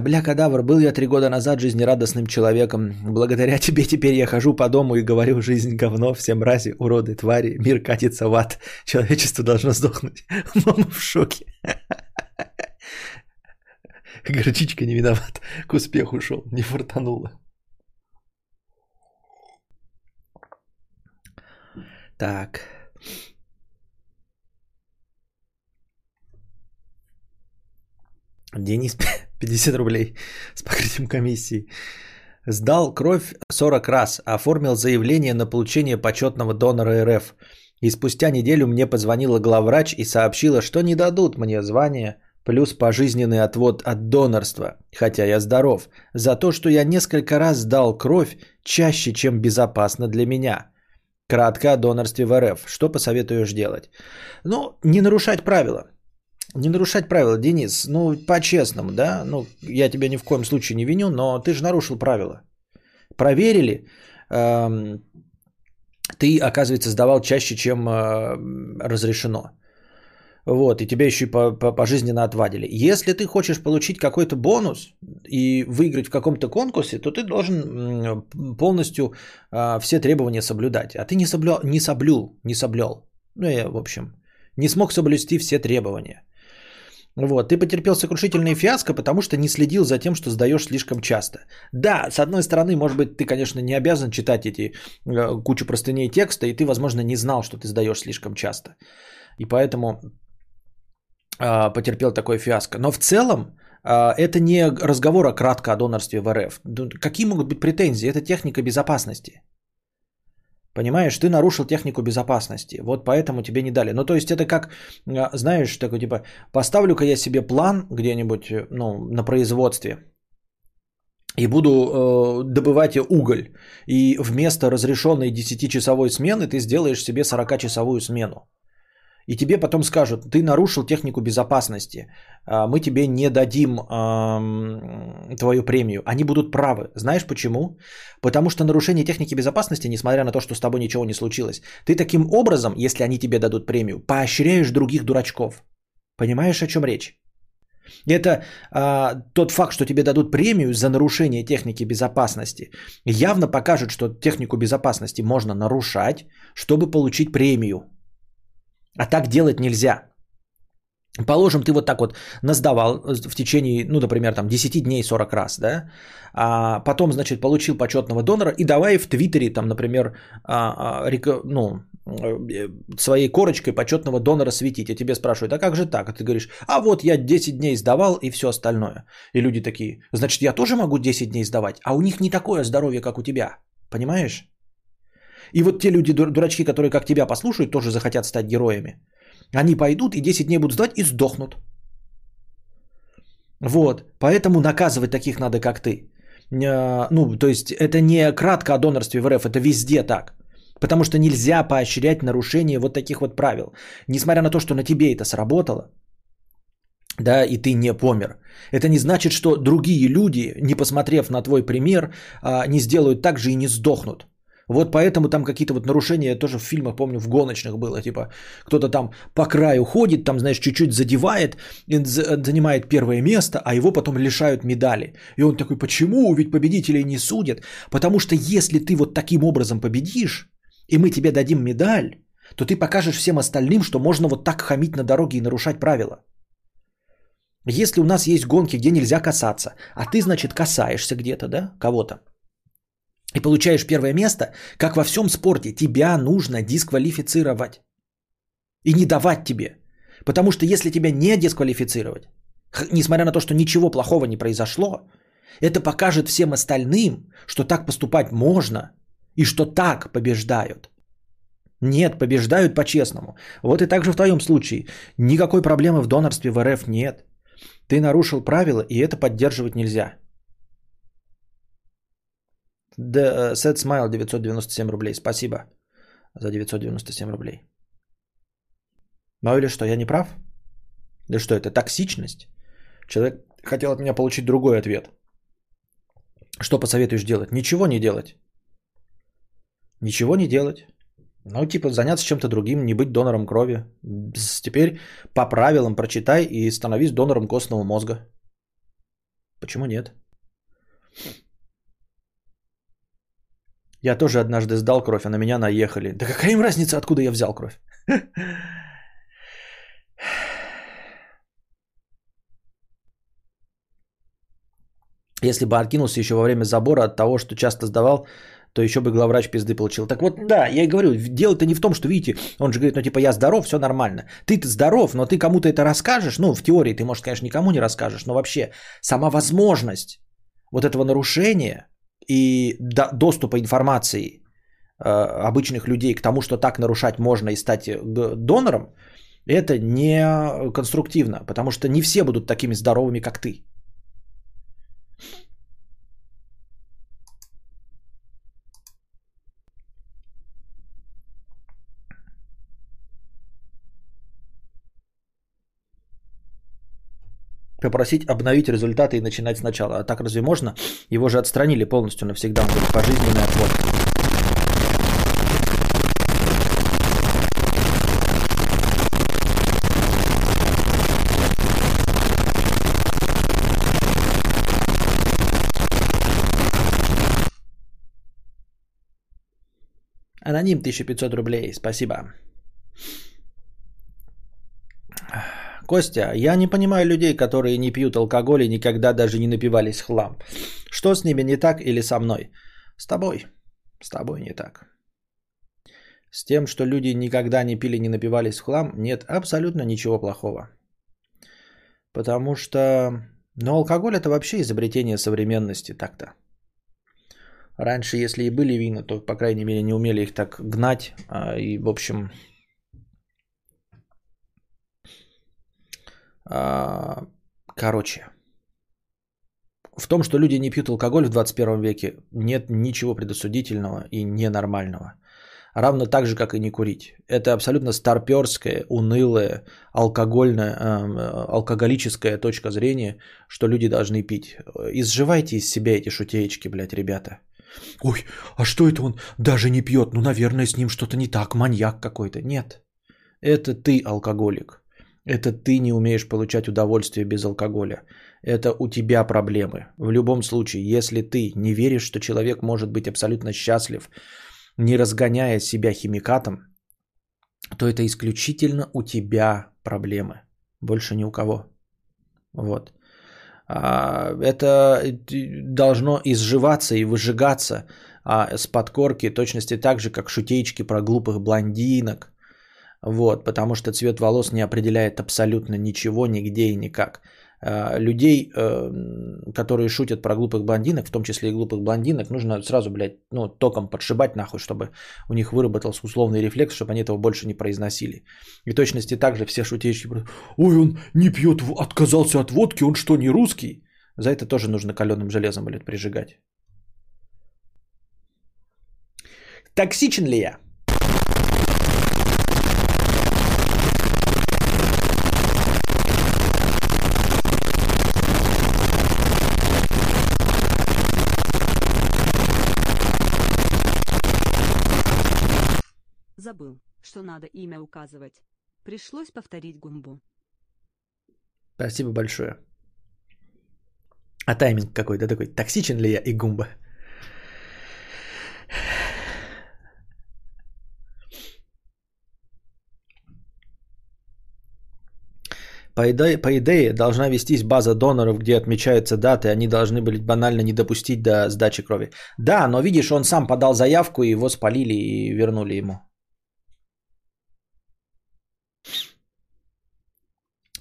Бля, кадавр, был я три года назад жизнерадостным человеком. Благодаря <laughs> тебе теперь я хожу по дому и говорю, жизнь говно, все мрази, уроды, твари, мир катится в ад, человечество должно сдохнуть. <laughs> Мама в шоке. <laughs> Горчичка не виноват, к успеху шел, не фартануло. Так. Денис 50 рублей с покрытием комиссии. Сдал кровь 40 раз, оформил заявление на получение почетного донора РФ. И спустя неделю мне позвонила главврач и сообщила, что не дадут мне звание плюс пожизненный отвод от донорства, хотя я здоров, за то, что я несколько раз сдал кровь чаще, чем безопасно для меня. Кратко о донорстве в РФ. Что посоветуешь делать? Ну, не нарушать правила. Не нарушать правила, Денис, ну, по-честному, да, ну, я тебя ни в коем случае не виню, но ты же нарушил правила. Проверили, эм, ты, оказывается, сдавал чаще, чем э, разрешено. Вот, и тебя еще и пожизненно отвадили. Если ты хочешь получить какой-то бонус и выиграть в каком-то конкурсе, то ты должен полностью э, все требования соблюдать. А ты не, соблю, не соблюл, не соблел. Ну, я, в общем, не смог соблюсти все требования. Вот, ты потерпел сокрушительные фиаско, потому что не следил за тем, что сдаешь слишком часто. Да, с одной стороны, может быть, ты, конечно, не обязан читать эти э, кучу простыней текста, и ты, возможно, не знал, что ты сдаешь слишком часто. И поэтому э, потерпел такое фиаско. Но в целом э, это не разговор о кратко о донорстве в РФ. Какие могут быть претензии? Это техника безопасности. Понимаешь, ты нарушил технику безопасности. Вот поэтому тебе не дали. Ну, то есть это как, а, знаешь, такой типа, поставлю-ка я себе план где-нибудь, э, ну, на производстве. И буду э, добывать уголь. И вместо разрешенной 10-часовой смены ты сделаешь себе 40-часовую смену. И тебе потом скажут, ты нарушил технику безопасности, а, мы тебе не дадим эм, твою премию. Они будут правы. Знаешь почему? Потому что нарушение техники безопасности, несмотря на то, что с тобой ничего не случилось, ты таким образом, если они тебе дадут премию, поощряешь других дурачков. Понимаешь, о чем речь? Это а, тот факт, что тебе дадут премию за нарушение техники безопасности, явно покажет, что технику безопасности можно нарушать, чтобы получить премию. А так делать нельзя. Положим, ты вот так вот наздавал в течение, ну, например, там 10 дней 40 раз, да, а потом, значит, получил почетного донора и давай в Твиттере, там, например, а, а, ну, э, своей корочкой почетного донора светить. А тебе спрашивают, а как же так? А ты говоришь, а вот я 10 дней сдавал и все остальное. И люди такие, значит, я тоже могу 10 дней сдавать, а у них не такое здоровье, как у тебя. Понимаешь? И вот те люди, дурачки, которые как тебя послушают, тоже захотят стать героями. Они пойдут и 10 дней будут сдавать и сдохнут. Вот, поэтому наказывать таких надо, как ты. А, ну, то есть это не кратко о донорстве в РФ, это везде так. Потому что нельзя поощрять нарушение вот таких вот правил. Несмотря на то, что на тебе это сработало, да, и ты не помер. Это не значит, что другие люди, не посмотрев на твой пример, а, не сделают так же и не сдохнут. Вот поэтому там какие-то вот нарушения, тоже в фильмах, помню, в гоночных было, типа кто-то там по краю ходит, там, знаешь, чуть-чуть задевает, занимает первое место, а его потом лишают медали. И он такой, почему? Ведь победителей не судят. Потому что если ты вот таким образом победишь, и мы тебе дадим медаль, то ты покажешь всем остальным, что можно вот так хамить на дороге и нарушать правила. Если у нас есть гонки, где нельзя касаться, а ты, значит, касаешься где-то, да, кого-то, и получаешь первое место, как во всем спорте, тебя нужно дисквалифицировать. И не давать тебе. Потому что если тебя не дисквалифицировать, несмотря на то, что ничего плохого не произошло, это покажет всем остальным, что так поступать можно и что так побеждают. Нет, побеждают по-честному. Вот и так же в твоем случае. Никакой проблемы в донорстве в РФ нет. Ты нарушил правила, и это поддерживать нельзя. The Set Smile 997 рублей. Спасибо за 997 рублей. Ну или что, я не прав? Да что это, токсичность? Человек хотел от меня получить другой ответ. Что посоветуешь делать? Ничего не делать. Ничего не делать. Ну, типа, заняться чем-то другим, не быть донором крови. Теперь по правилам прочитай и становись донором костного мозга. Почему нет? Я тоже однажды сдал кровь, а на меня наехали. Да какая им разница, откуда я взял кровь? Если бы откинулся еще во время забора от того, что часто сдавал, то еще бы главврач пизды получил. Так вот, да, я и говорю, дело-то не в том, что, видите, он же говорит, ну типа я здоров, все нормально. Ты здоров, но ты кому-то это расскажешь, ну в теории ты, может, конечно, никому не расскажешь, но вообще сама возможность вот этого нарушения и доступа информации э, обычных людей к тому, что так нарушать можно и стать э, донором, это не конструктивно, потому что не все будут такими здоровыми, как ты. Попросить обновить результаты и начинать сначала. А так разве можно? Его же отстранили полностью навсегда. Он говорит, пожизненный отвод. Аноним 1500 рублей. Спасибо. Костя, я не понимаю людей, которые не пьют алкоголь и никогда даже не напивались хлам. Что с ними не так или со мной? С тобой. С тобой не так. С тем, что люди никогда не пили, не напивались хлам, нет абсолютно ничего плохого. Потому что... Ну, алкоголь это вообще изобретение современности так-то. Раньше, если и были вина, то, по крайней мере, не умели их так гнать. А, и, в общем, короче, в том, что люди не пьют алкоголь в 21 веке, нет ничего предосудительного и ненормального. Равно так же, как и не курить. Это абсолютно старперская, унылая, алкогольная, э, алкоголическая точка зрения, что люди должны пить. Изживайте из себя эти шутеечки, блядь, ребята. Ой, а что это он даже не пьет? Ну, наверное, с ним что-то не так, маньяк какой-то. Нет, это ты алкоголик. Это ты не умеешь получать удовольствие без алкоголя. Это у тебя проблемы. В любом случае, если ты не веришь, что человек может быть абсолютно счастлив, не разгоняя себя химикатом, то это исключительно у тебя проблемы. Больше ни у кого. Вот. А, это должно изживаться и выжигаться а, с подкорки, точности так же, как шутеечки про глупых блондинок – вот, потому что цвет волос не определяет абсолютно ничего, нигде и никак. э, людей, э, которые шутят про глупых блондинок, в том числе и глупых блондинок, нужно сразу, блядь, ну, током подшибать нахуй, чтобы у них выработался условный рефлекс, чтобы они этого больше не произносили. И точности также все шутейщики, ой, он не пьет, отказался от водки, он что, не русский? За это тоже нужно каленым железом, блядь, прижигать. Токсичен ли я? Забыл, что надо имя указывать. Пришлось повторить гумбу. Спасибо большое. А тайминг какой-то такой. Токсичен ли я и гумба? По идее, по идее, должна вестись база доноров, где отмечаются даты. Они должны были банально не допустить до сдачи крови. Да, но видишь, он сам подал заявку, его спалили и вернули ему.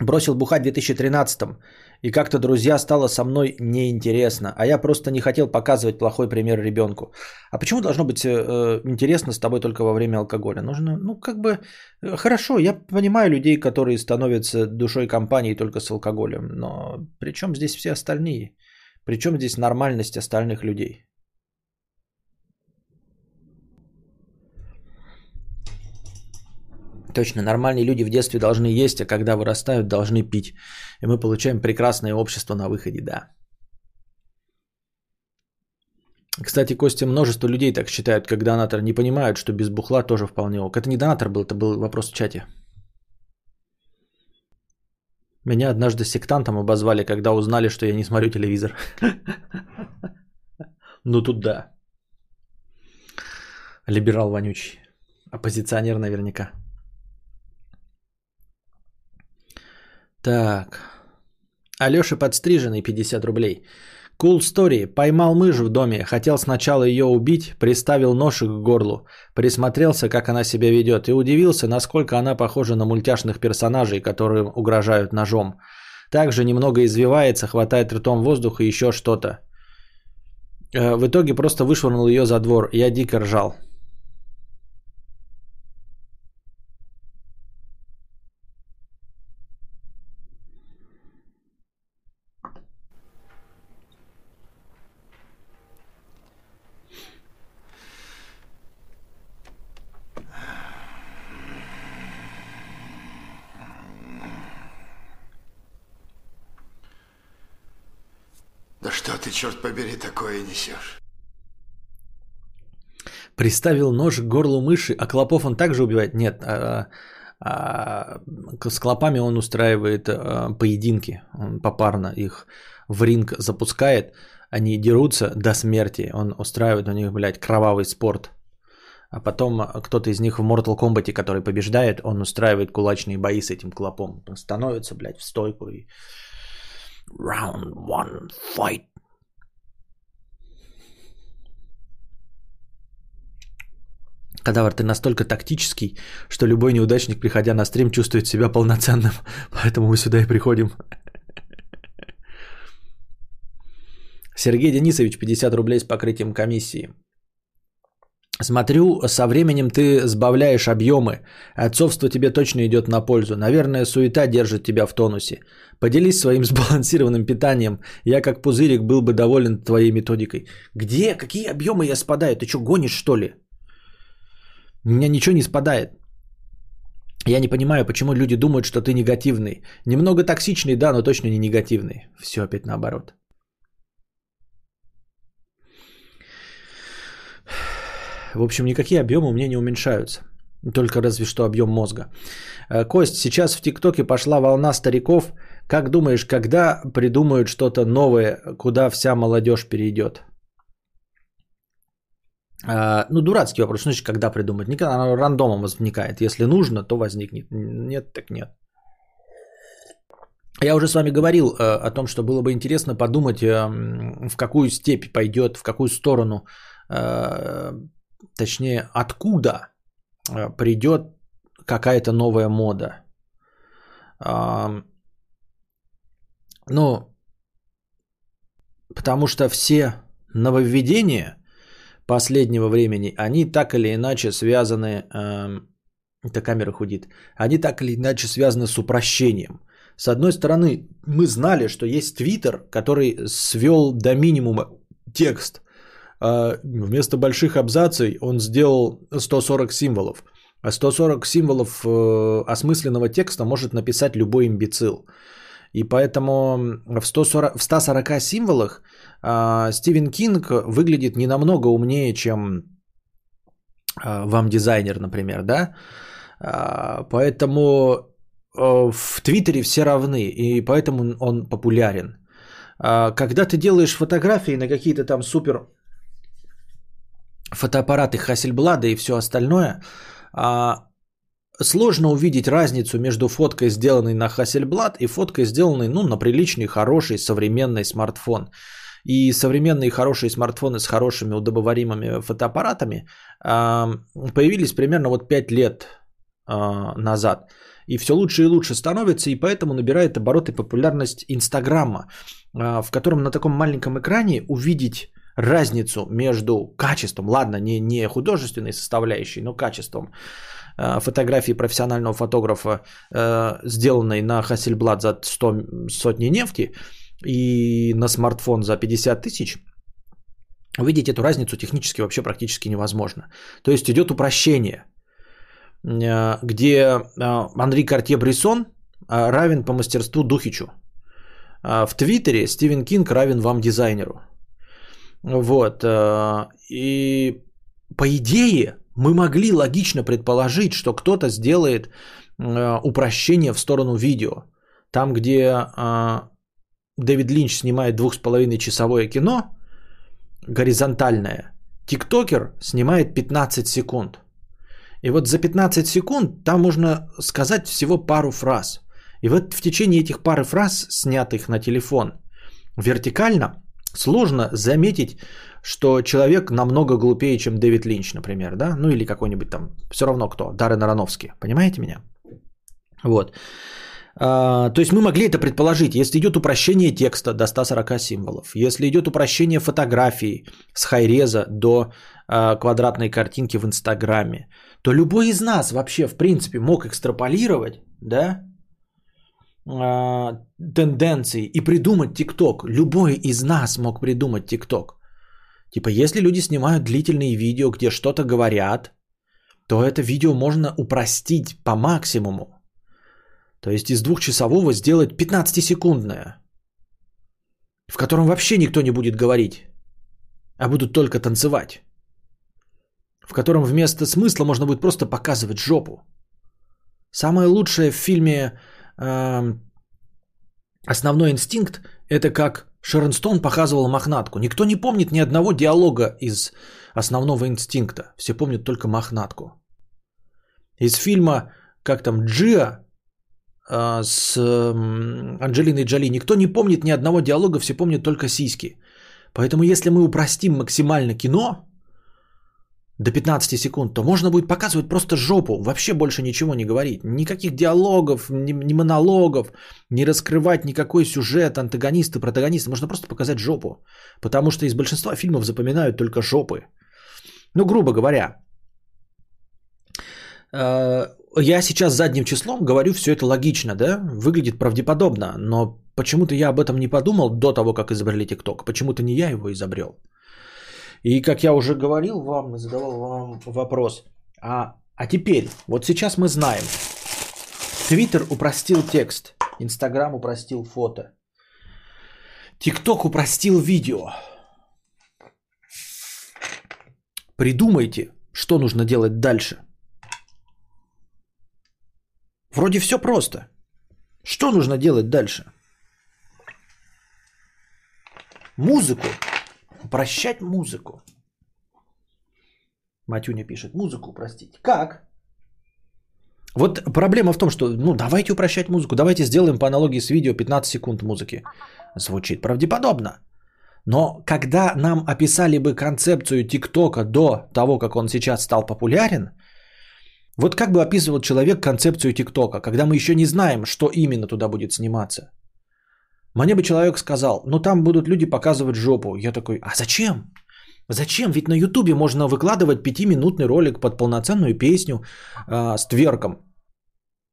Бросил бухать в 2013 и как-то друзья стало со мной неинтересно, а я просто не хотел показывать плохой пример ребенку. А почему должно быть э, интересно с тобой только во время алкоголя? Нужно, ну как бы, э, хорошо, я понимаю людей, которые становятся душой компании только с алкоголем, но при чем здесь все остальные? Причем здесь нормальность остальных людей? Точно, нормальные люди в детстве должны есть, а когда вырастают, должны пить. И мы получаем прекрасное общество на выходе, да. Кстати, Костя, множество людей так считают, как донатор, не понимают, что без бухла тоже вполне ок. Это не донатор был, это был вопрос в чате. Меня однажды сектантом обозвали, когда узнали, что я не смотрю телевизор. <laughs> Ну тут да. Либерал вонючий. Оппозиционер наверняка. Так. Алёша подстриженный 50 рублей. Cool story. Поймал мышь в доме. Хотел сначала ее убить, приставил нож к горлу. Присмотрелся, как она себя ведет, и удивился, насколько она похожа на мультяшных персонажей, которые угрожают ножом. Также немного извивается, хватает ртом воздух и еще что-то. Э, в итоге просто вышвырнул ее за двор. Я дико ржал. Да что ты, черт побери, такое несешь? Приставил нож к горлу мыши, а клопов он также убивает? Нет, а, а, с клопами он устраивает а, поединки, он попарно их в ринг запускает, они дерутся до смерти, он устраивает у них, блядь, кровавый спорт. А потом кто-то из них в Mortal Kombat, который побеждает, он устраивает кулачные бои с этим клопом. Он становится, блядь, в стойку и Round one, fight. Кадавр, ты настолько тактический, что любой неудачник, приходя на стрим, чувствует себя полноценным. <laughs> Поэтому мы сюда и приходим. Сергей Денисович, 50 рублей с покрытием комиссии. Смотрю, со временем ты сбавляешь объемы. Отцовство тебе точно идет на пользу. Наверное, суета держит тебя в тонусе. Поделись своим <laughs> сбалансированным питанием. Я как пузырик был бы доволен твоей методикой. Где? Какие объемы я спадаю? Ты что, гонишь что ли? У меня ничего не спадает. Я не понимаю, почему люди думают, что ты негативный. Немного токсичный, да, но точно не негативный. Все опять наоборот. В общем, никакие объемы у меня не уменьшаются. Только разве что объем мозга. Э, Кость, сейчас в ТикТоке пошла волна стариков. Как думаешь, когда придумают что-то новое, куда вся молодежь перейдет? А, ну, дурацкий вопрос. Значит, когда придумать? Никогда оно рандомом возникает. Если нужно, то возникнет. Нет, так нет. Я уже с вами говорил э, о том, что было бы интересно подумать, э, в какую степь пойдет, в какую сторону э, точнее, откуда э, придет какая-то новая мода. Ну, потому что все нововведения последнего времени, они так или иначе связаны, э, это камера худит, они так или иначе связаны с упрощением. С одной стороны, мы знали, что есть Твиттер, который свел до минимума текст. А вместо больших абзаций он сделал 140 символов. А 140 символов э, осмысленного текста может написать любой имбецил. И поэтому в, 140, в 140 символах э, Стивен Кинг выглядит не намного умнее, чем э, вам дизайнер, например, да? Э, поэтому э, в Твиттере все равны, и поэтому он популярен. Когда ты делаешь фотографии на какие-то там супер фотоаппараты Хассельблада и все остальное, сложно увидеть разницу между фоткой, сделанной на Hasselblad, и фоткой, сделанной ну, на приличный, хороший, современный смартфон. И современные хорошие смартфоны с хорошими удобоваримыми фотоаппаратами появились примерно вот 5 лет э, назад. И все лучше и лучше становится, и поэтому набирает обороты популярность Инстаграма, э, в котором на таком маленьком экране увидеть разницу между качеством, ладно, не, не художественной составляющей, но качеством Э, фотографии профессионального фотографа, сделанной на Hasselblad за 100 сотни нефти и на смартфон за 50 тысяч, увидеть эту разницу технически вообще практически невозможно. То есть идет упрощение, э, где Анри Картье-Брисон равен по мастерству Духичу. В Твиттере Стивен Кинг равен вам дизайнеру. Вот. И по идее, мы могли логично предположить, что кто-то сделает э, упрощение в сторону видео. Там, где э, Дэвид Линч снимает двух с половиной часовое кино, горизонтальное, тиктокер снимает 15 секунд. И вот за 15 секунд там можно сказать всего пару фраз. И вот в течение этих пары фраз, снятых на телефон, вертикально, сложно заметить что человек намного глупее, чем Дэвид Линч, например, да, ну или какой-нибудь там, все равно кто, Даррен Аронофский, понимаете меня? Вот. А, то есть мы могли это предположить, если идет упрощение текста до 140 символов, если идет упрощение фотографий с хайреза до а, квадратной картинки в Инстаграме, то любой из нас вообще в принципе мог экстраполировать, да, а, тенденции и придумать ТикТок. Любой из нас мог придумать ТикТок. Типа, если люди снимают длительные видео, где что-то говорят, то это видео можно упростить по максимуму. То есть из двухчасового сделать 15-секундное, в котором вообще никто не будет говорить, а будут только танцевать. В котором вместо смысла можно будет просто показывать жопу. Самое лучшее в фильме э, «Основной инстинкт» это как Шерон Стоун показывала мохнатку. Никто не помнит ни одного диалога из основного инстинкта. Все помнят только мохнатку. Из фильма, как там, Джиа с э, Анджелиной Джоли. Никто не помнит ни одного диалога, все помнят только сиськи. Поэтому если мы упростим максимально кино, до 15 секунд, то можно будет показывать просто жопу, вообще больше ничего не говорить. Никаких диалогов, ни, ни монологов, не раскрывать никакой сюжет, антагонист и протагонист. Можно просто показать жопу. Потому что из большинства фильмов запоминают только жопы. Ну, грубо говоря. Я сейчас задним числом говорю все это логично, да? Выглядит правдеподобно, но почему-то я об этом не подумал до того, как изобрели ТикТок. Почему-то не я его изобрел. И как я уже говорил вам, задавал вам вопрос, а, а теперь, вот сейчас мы знаем, Твиттер упростил текст, Инстаграм упростил фото, ТикТок упростил видео. Придумайте, что нужно делать дальше. Вроде все просто. Что нужно делать дальше? Музыку Упрощать музыку. Матюня пишет, музыку упростить. Как? Вот проблема в том, что, ну, давайте упрощать музыку, давайте сделаем по аналогии с видео 15 секунд музыки. Звучит правдеподобно. Но когда нам описали бы концепцию ТикТока до того, как он сейчас стал популярен, вот как бы описывал человек концепцию ТикТока, когда мы еще не знаем, что именно туда будет сниматься. Мне бы человек сказал, ну там будут люди показывать жопу. Я такой, а зачем? Зачем? Ведь на Ютубе можно выкладывать пятиминутный ролик под полноценную песню э, с тверком.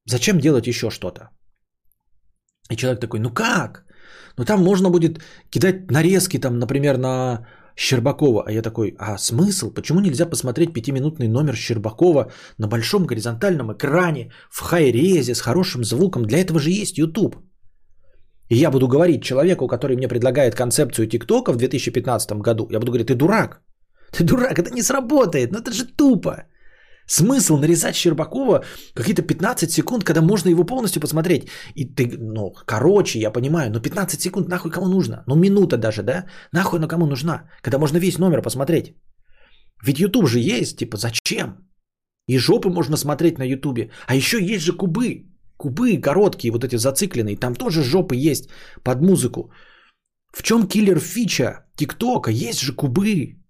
Зачем делать еще что-то? И человек такой, ну как? Ну там можно будет кидать нарезки, там, например, на Щербакова. А я такой, а смысл? Почему нельзя посмотреть пятиминутный номер Щербакова на большом горизонтальном экране, в хай-резе, с хорошим звуком? Для этого же есть YouTube. И я буду говорить человеку, который мне предлагает концепцию ТикТока в 2015 году, я буду говорить, ты дурак. Ты дурак, это не сработает, ну это же тупо. Смысл нарезать Щербакова какие-то 15 секунд, когда можно его полностью посмотреть. И ты, ну, короче, я понимаю, но 15 секунд нахуй кому нужно? Ну, минута даже, да? Нахуй она кому нужна? Когда можно весь номер посмотреть. Ведь YouTube же есть, типа, зачем? И жопы можно смотреть на YouTube. А еще есть же кубы. Кубы короткие, вот эти зацикленные. Там тоже жопы есть под музыку. В чем киллер фича ТикТока? Есть же кубы.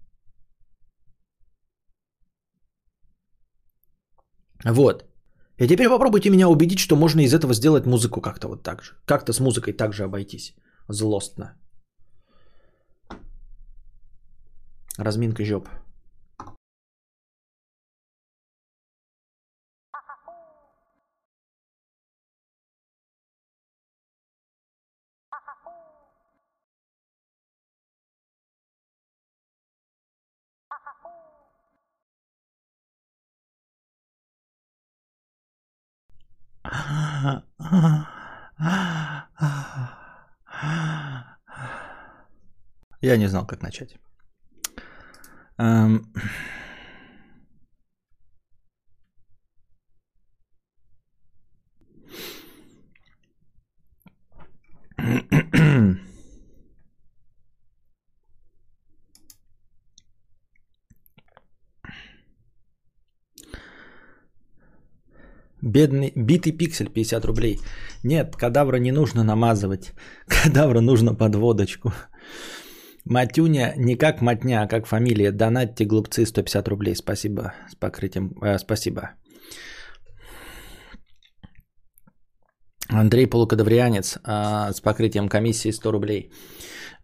Вот. И теперь попробуйте меня убедить, что можно из этого сделать музыку как-то вот так же. Как-то с музыкой так же обойтись. Злостно. Разминка жоп. Я не знал, как начать. Бедный, битый пиксель 50 рублей. Нет, кадавра не нужно намазывать. <laughs> Кадавра нужно под водочку. Матюня не как матня, а как фамилия. Донатьте, глупцы, 150 рублей. Спасибо с покрытием. Э, спасибо. Андрей Полукадаврианец э, с покрытием комиссии 100 рублей.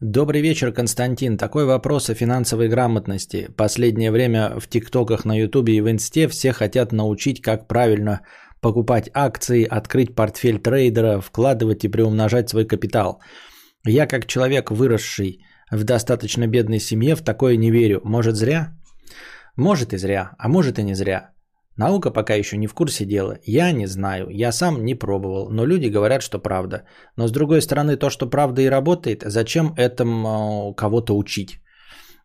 Добрый вечер, Константин. Такой вопрос о финансовой грамотности. Последнее время в ТикТоках, на Ютубе и в Инсте все хотят научить, как правильно покупать акции, открыть портфель трейдера, вкладывать и приумножать свой капитал. Я как человек, выросший в достаточно бедной семье, в такое не верю. Может зря? Может и зря, а может и не зря. Наука пока еще не в курсе дела. Я не знаю, я сам не пробовал, но люди говорят, что правда. Но с другой стороны, то, что правда и работает, зачем этому кого-то учить?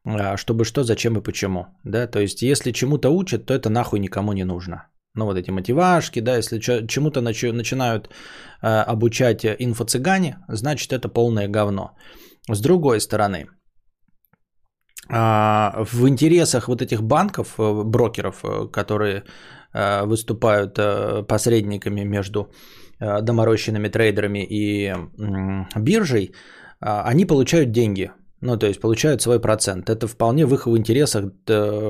А, чтобы что, зачем и почему. Да? То есть, если чему-то учат, то это нахуй никому не нужно. Ну, вот эти мотивашки, да, если чему-то начинают э, обучать инфо-цыгане, значит, это полное говно. С другой стороны, э, в интересах вот этих банков, э, брокеров, э, которые выступают посредниками между доморощенными трейдерами и биржей, э, они получают деньги. Ну, то есть получают свой процент. Это вполне в их интересах,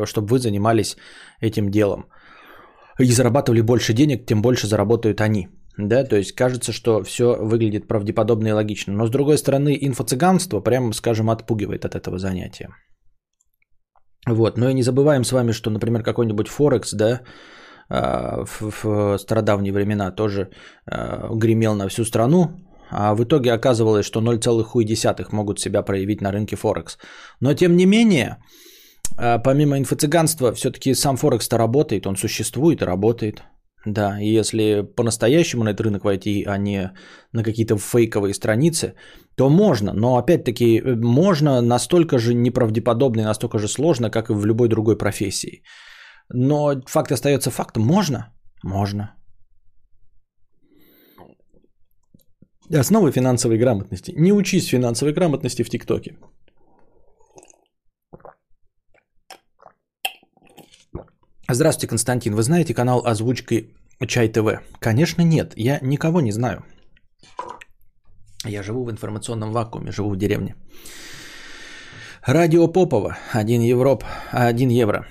чтобы вы занимались этим делом и зарабатывали больше денег, тем больше заработают они. Да, то есть кажется, что все выглядит правдеподобно и логично. Но с другой стороны, инфо-цыганство, прямо скажем, отпугивает от этого занятия. Вот, но и не забываем с вами, что, например, какой-нибудь Форекс, да, а, в, в стародавние времена тоже а, гремел на всю страну, а в итоге оказывалось, что 0,1 могут себя проявить на рынке Форекс. Но тем не менее, помимо инфо-цыганства, все-таки сам Форекс-то работает, он существует и работает. Да, и если по-настоящему на этот рынок войти, а не на какие-то фейковые страницы, то можно. Но опять-таки э, можно настолько же неправдеподобно и настолько же сложно, как и в любой другой профессии. Но факт остается фактом. Можно? Можно. Основы финансовой грамотности. Не учись финансовой грамотности в ТикТоке. Здравствуйте, Константин. Вы знаете канал озвучки Чай ТВ? Конечно, нет. Я никого не знаю. Я живу в информационном вакууме, живу в деревне. Радио Попова, 1, Европ, 1 евро.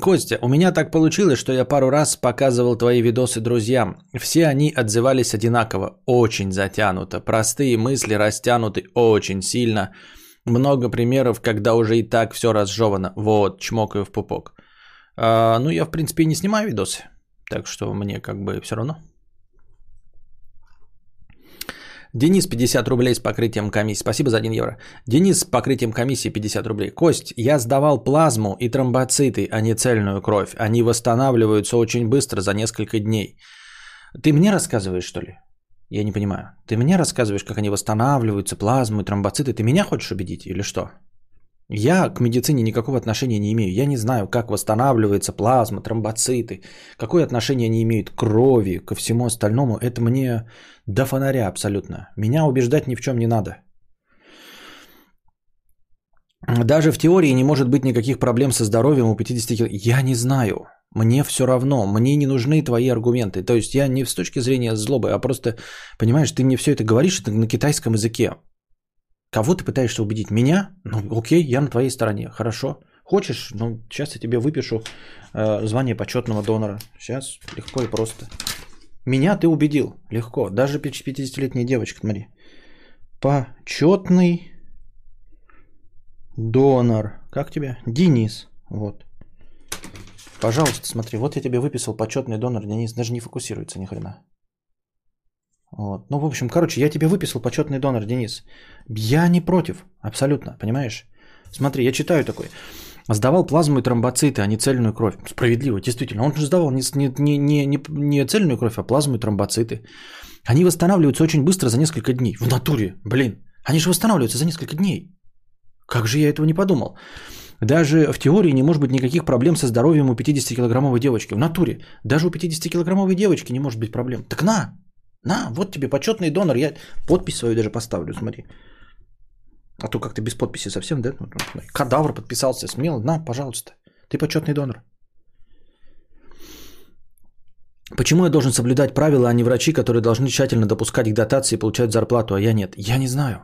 Костя, у меня так получилось, что я пару раз показывал твои видосы друзьям. Все они отзывались одинаково, очень затянуто. Простые мысли растянуты очень сильно. Много примеров, когда уже и так все разжевано. Вот, чмокаю в пупок. А, ну, я, в принципе, не снимаю видосы. Так что мне как бы все равно. Денис 50 рублей с покрытием комиссии. Спасибо за 1 евро. Денис с покрытием комиссии 50 рублей. Кость, я сдавал плазму и тромбоциты, а не цельную кровь. Они восстанавливаются очень быстро за несколько дней. Ты мне рассказываешь, что ли? Я не понимаю. Ты мне рассказываешь, как они восстанавливаются, плазму и тромбоциты. Ты меня хочешь убедить или что? Я к медицине никакого отношения не имею. Я не знаю, как восстанавливается плазма, тромбоциты, какое отношение они имеют к крови, ко всему остальному. Это мне до фонаря абсолютно. Меня убеждать ни в чем не надо. Даже в теории не может быть никаких проблем со здоровьем у 50 килограмм. Я не знаю. Мне все равно. Мне не нужны твои аргументы. То есть я не с точки зрения злобы, а просто, понимаешь, ты мне все это говоришь на китайском языке. Кого ты пытаешься убедить? Меня? Ну, окей, я на твоей стороне. Хорошо. Хочешь? Ну, сейчас я тебе выпишу э, звание почетного донора. Сейчас легко и просто. Меня ты убедил. Легко. Даже 50-летняя девочка, смотри. Почетный донор. Как тебя? Денис. Вот. Пожалуйста, смотри. Вот я тебе выписал почетный донор. Денис даже не фокусируется ни хрена. Вот. Ну, в общем, короче, я тебе выписал почетный донор, Денис. Я не против, абсолютно, понимаешь? Смотри, я читаю такой. Сдавал плазму и тромбоциты, а не цельную кровь. Справедливо, действительно. Он же сдавал не, не, не, не, не цельную кровь, а плазму и тромбоциты. Они восстанавливаются очень быстро за несколько дней. В натуре, блин. Они же восстанавливаются за несколько дней. Как же я этого не подумал? Даже в теории не может быть никаких проблем со здоровьем у 50-килограммовой девочки. В натуре. Даже у 50-килограммовой девочки не может быть проблем. Так на, на, вот тебе почетный донор. Я подпись свою даже поставлю, смотри. А то как-то без подписи совсем, да? Кадавр подписался, смело. На, пожалуйста. Ты почетный донор. Почему я должен соблюдать правила, а не врачи, которые должны тщательно допускать к дотации и получать зарплату, а я нет? Я не знаю.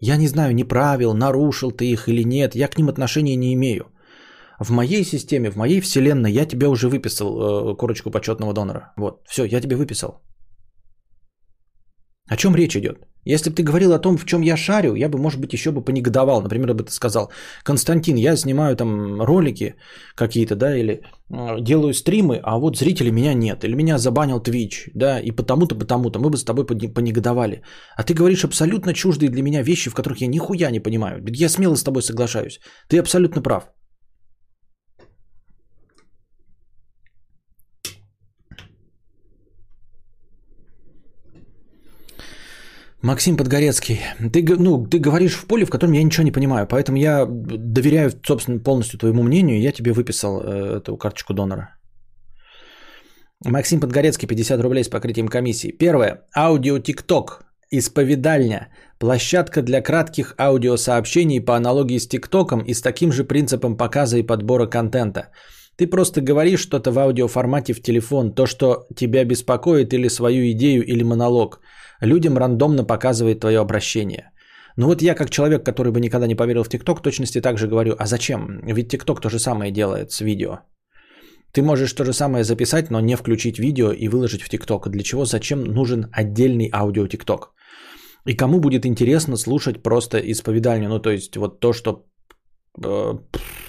Я не знаю ни правил, нарушил ты их или нет. Я к ним отношения не имею. В моей системе, в моей вселенной я тебе уже выписал э, корочку почетного донора. Вот, все, я тебе выписал. О чем речь идет? Если бы ты говорил о том, в чем я шарю, я бы, может быть, еще бы понегодовал. Например, бы ты сказал, Константин, я снимаю там ролики какие-то, да, или делаю стримы, а вот зрителей меня нет, или меня забанил Twitch, да, и потому-то, потому-то, мы бы с тобой понегодовали. А ты говоришь абсолютно чуждые для меня вещи, в которых я нихуя не понимаю. Я смело с тобой соглашаюсь. Ты абсолютно прав. Максим Подгорецкий, ты, ну, ты говоришь в поле, в котором я ничего не понимаю, поэтому я доверяю, собственно, полностью твоему мнению, я тебе выписал э, эту карточку донора. Максим Подгорецкий, 50 рублей с покрытием комиссии. Первое. Аудио ТикТок. Исповедальня. Площадка для кратких аудиосообщений по аналогии с ТикТоком и с таким же принципом показа и подбора контента. Ты просто говоришь что-то в аудиоформате в телефон, то, что тебя беспокоит или свою идею или монолог – людям рандомно показывает твое обращение. Ну вот я как человек, который бы никогда не поверил в ТикТок, точности также говорю, а зачем? Ведь ТикТок то же самое делает с видео. Ты можешь то же самое записать, но не включить видео и выложить в ТикТок. Для чего? Зачем нужен отдельный аудио ТикТок? И кому будет интересно слушать просто исповедальню, ну то есть вот то, что э,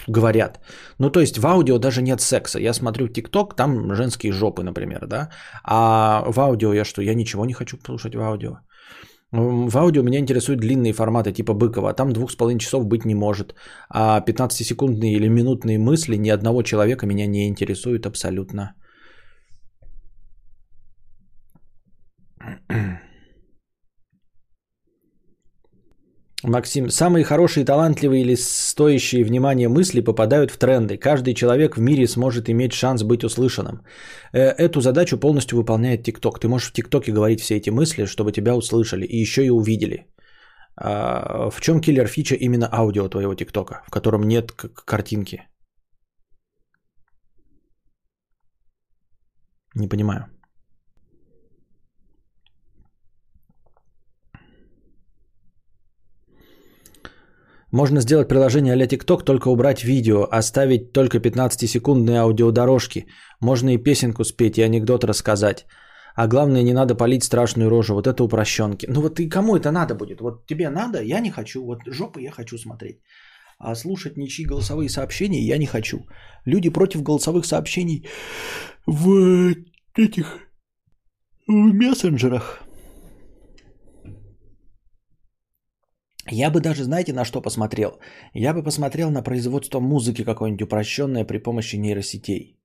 говорят. Ну то есть в аудио даже нет секса. Я смотрю ТикТок, там женские жопы, например, да. А в аудио я что? Я ничего не хочу слушать в аудио. В аудио меня интересуют длинные форматы типа Быкова. Там двух с половиной часов быть не может. А 15-секундные или минутные мысли ни одного человека меня не интересуют абсолютно. Максим, самые хорошие, талантливые или стоящие внимания мысли попадают в тренды. Каждый человек в мире сможет иметь шанс быть услышанным. Э, эту задачу полностью выполняет ТикТок. Ты можешь в ТикТоке говорить все эти мысли, чтобы тебя услышали и еще и увидели. А, в чем киллер фича именно аудио твоего ТикТока, в котором нет картинки? Не понимаю. Можно сделать приложение а TikTok, только убрать видео, оставить только 15-секундные аудиодорожки. Можно и песенку спеть, и анекдот рассказать. А главное, не надо палить страшную рожу. Вот это упрощенки. Ну вот и кому это надо будет? Вот тебе надо, я не хочу. Вот жопы я хочу смотреть. А слушать ничьи голосовые сообщения я не хочу. Люди против голосовых сообщений в этих в мессенджерах. Я бы даже, знаете, на что посмотрел? Я бы посмотрел на производство музыки какое-нибудь упрощенное при помощи нейросетей.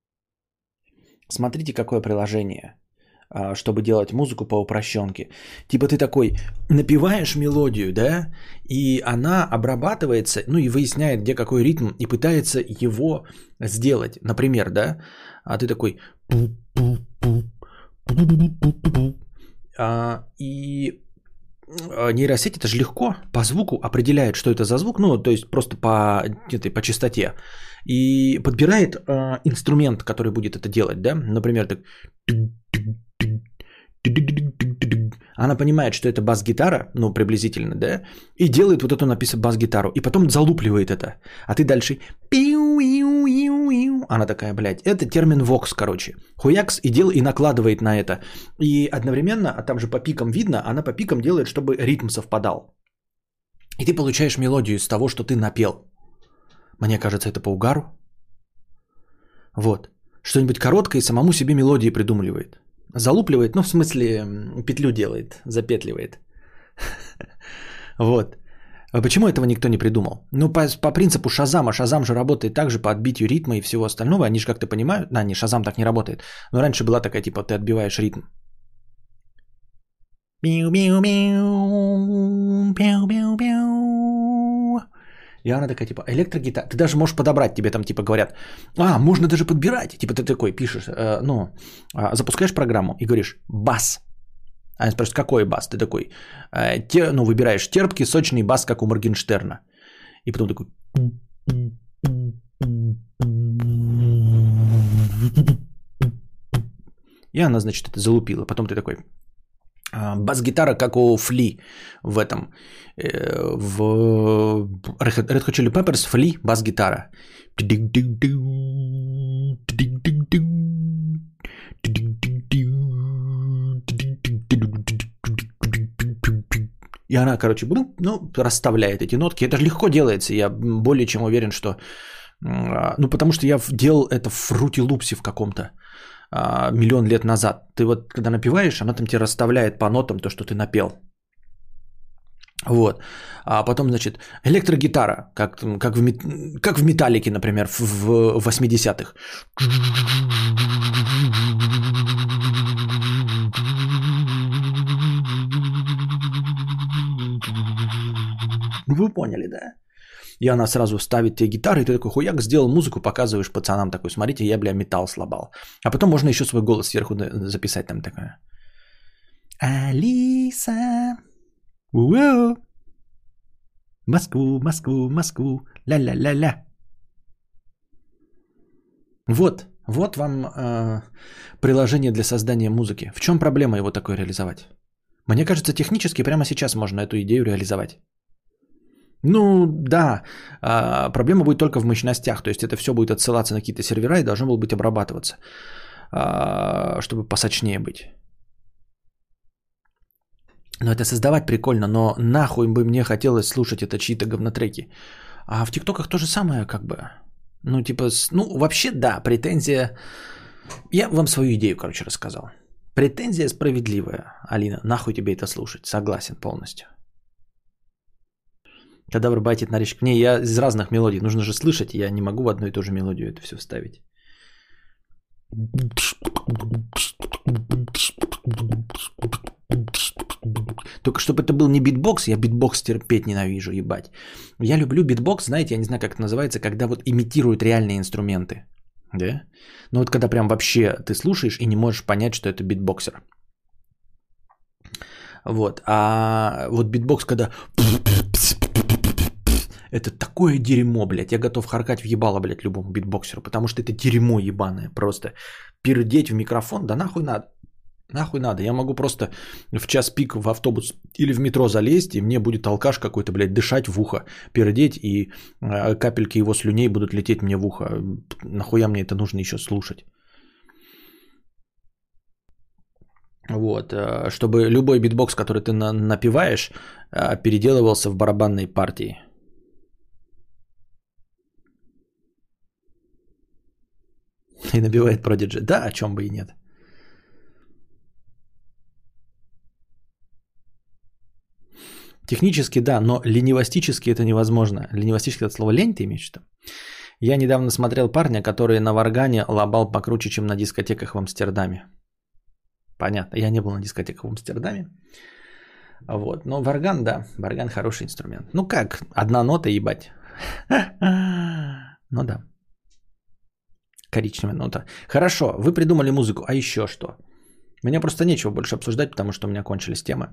Смотрите, какое приложение, а, чтобы делать музыку по упрощенке. Типа ты такой напиваешь мелодию, да, и она обрабатывается, ну и выясняет, где какой ритм, и пытается его сделать. Например, да, а ты такой а, и нейросеть это же легко по звуку определяет, что это за звук, ну, то есть просто по, этой, по частоте. И подбирает э, инструмент, который будет это делать, да, например, так она понимает, что это бас-гитара, ну, приблизительно, да, и делает вот эту написано бас-гитару, и потом залупливает это. А ты дальше она такая, блядь, это термин вокс, короче. Хуякс и дел и накладывает на это. И одновременно, а там же по пикам видно, она по пикам делает, чтобы ритм совпадал. И ты получаешь мелодию из того, что ты напел. Мне кажется, это по угару. Вот. Что-нибудь короткое и самому себе мелодии придумливает. Залупливает, ну, в смысле, петлю делает, запетливает. <laughs> Вот. А почему этого никто не придумал? Ну, по, по принципу Шазама. Шазам же работает также по отбитию ритма и всего остального. Они же как-то понимают. Да, не, Шазам так не работает. Но раньше была такая, типа, ты отбиваешь ритм. И она такая, типа, электрогитара. Ты даже можешь подобрать, тебе там, типа, говорят, а, можно даже подбирать. Типа, ты такой пишешь, э, ну, э, запускаешь программу и говоришь, бас. Она спрашивает, какой бас? Ты такой, э, те, ну, выбираешь терпкий, сочный бас, как у Моргенштерна. И потом такой... И она, значит, это залупила. Потом ты такой, «А, бас-гитара, как у Фли в этом, э, в Red Hot Chili Peppers, Фли, бас-гитара. И она, короче, ну, расставляет эти нотки. Это же легко делается. Я более чем уверен, что... А, ну, потому что я делал это в Fruity Loops в каком-то а, миллион лет назад. Ты вот, когда напиваешь, она там тебе расставляет по нотам то, что ты напел. Вот. А потом, значит, электрогитара, как, как, в, как в металлике, например, в, в 80-х. Ну, вы поняли, да? И она сразу ставит тебе гитары, и ты такой хуяк, сделал музыку, показываешь пацанам такой, смотрите, я, бля, металл слабал. А потом можно еще свой голос сверху записать там такое. Алиса, уоу, Москву, Москву, Москву, ля-ля-ля-ля. Вот, вот вам э, приложение для создания музыки. В чем проблема его такое реализовать? Мне кажется, технически прямо сейчас можно эту идею реализовать. Ну да, а, проблема будет только в мощностях, то есть это все будет отсылаться на какие-то сервера и должно было быть обрабатываться, а, чтобы посочнее быть. Но это создавать прикольно, но нахуй бы мне хотелось слушать это чьи-то говнотреки. А в ТикТоках то же самое как бы. Ну типа, ну вообще да, претензия... Я вам свою идею, короче, рассказал. Претензия справедливая, Алина. Нахуй тебе это слушать? Согласен полностью. Кадавр байтит на речь. Не, я из разных мелодий. Нужно же слышать. Я не могу в одну и ту же мелодию это все вставить. Только чтобы это был не битбокс, я битбокс терпеть ненавижу, ебать. Я люблю битбокс, знаете, я не знаю, как это называется, когда вот имитируют реальные инструменты. Да? Ну вот когда прям вообще ты слушаешь и не можешь понять, что это битбоксер. Вот. А вот битбокс, когда это такое дерьмо, блядь. Я готов харкать в ебало, блядь, любому битбоксеру, потому что это дерьмо ебаное просто. Пердеть в микрофон, да нахуй надо. Нахуй надо. Я могу просто в час пик в автобус или в метро залезть, и мне будет алкаш какой-то, блядь, дышать в ухо, пердеть, и э, капельки его слюней будут лететь мне в ухо. Нахуя мне это нужно еще слушать? Вот, э, чтобы любой битбокс, который ты на- напиваешь, э, переделывался в барабанной партии. И набивает Prodigy. Да, о чем бы и нет. Технически да, но ленивостически это невозможно. Ленивостически это слово лень ты имеешь в? Я недавно смотрел парня, который на варгане лобал покруче, чем на дискотеках в Амстердаме. Понятно, я не был на дискотеках в Амстердаме. Вот, но варган, да, варган хороший инструмент. Ну как, одна нота ебать. Ну да. Коричневая нота. Хорошо, вы придумали музыку, а еще что? Мне просто нечего больше обсуждать, потому что у меня кончились темы.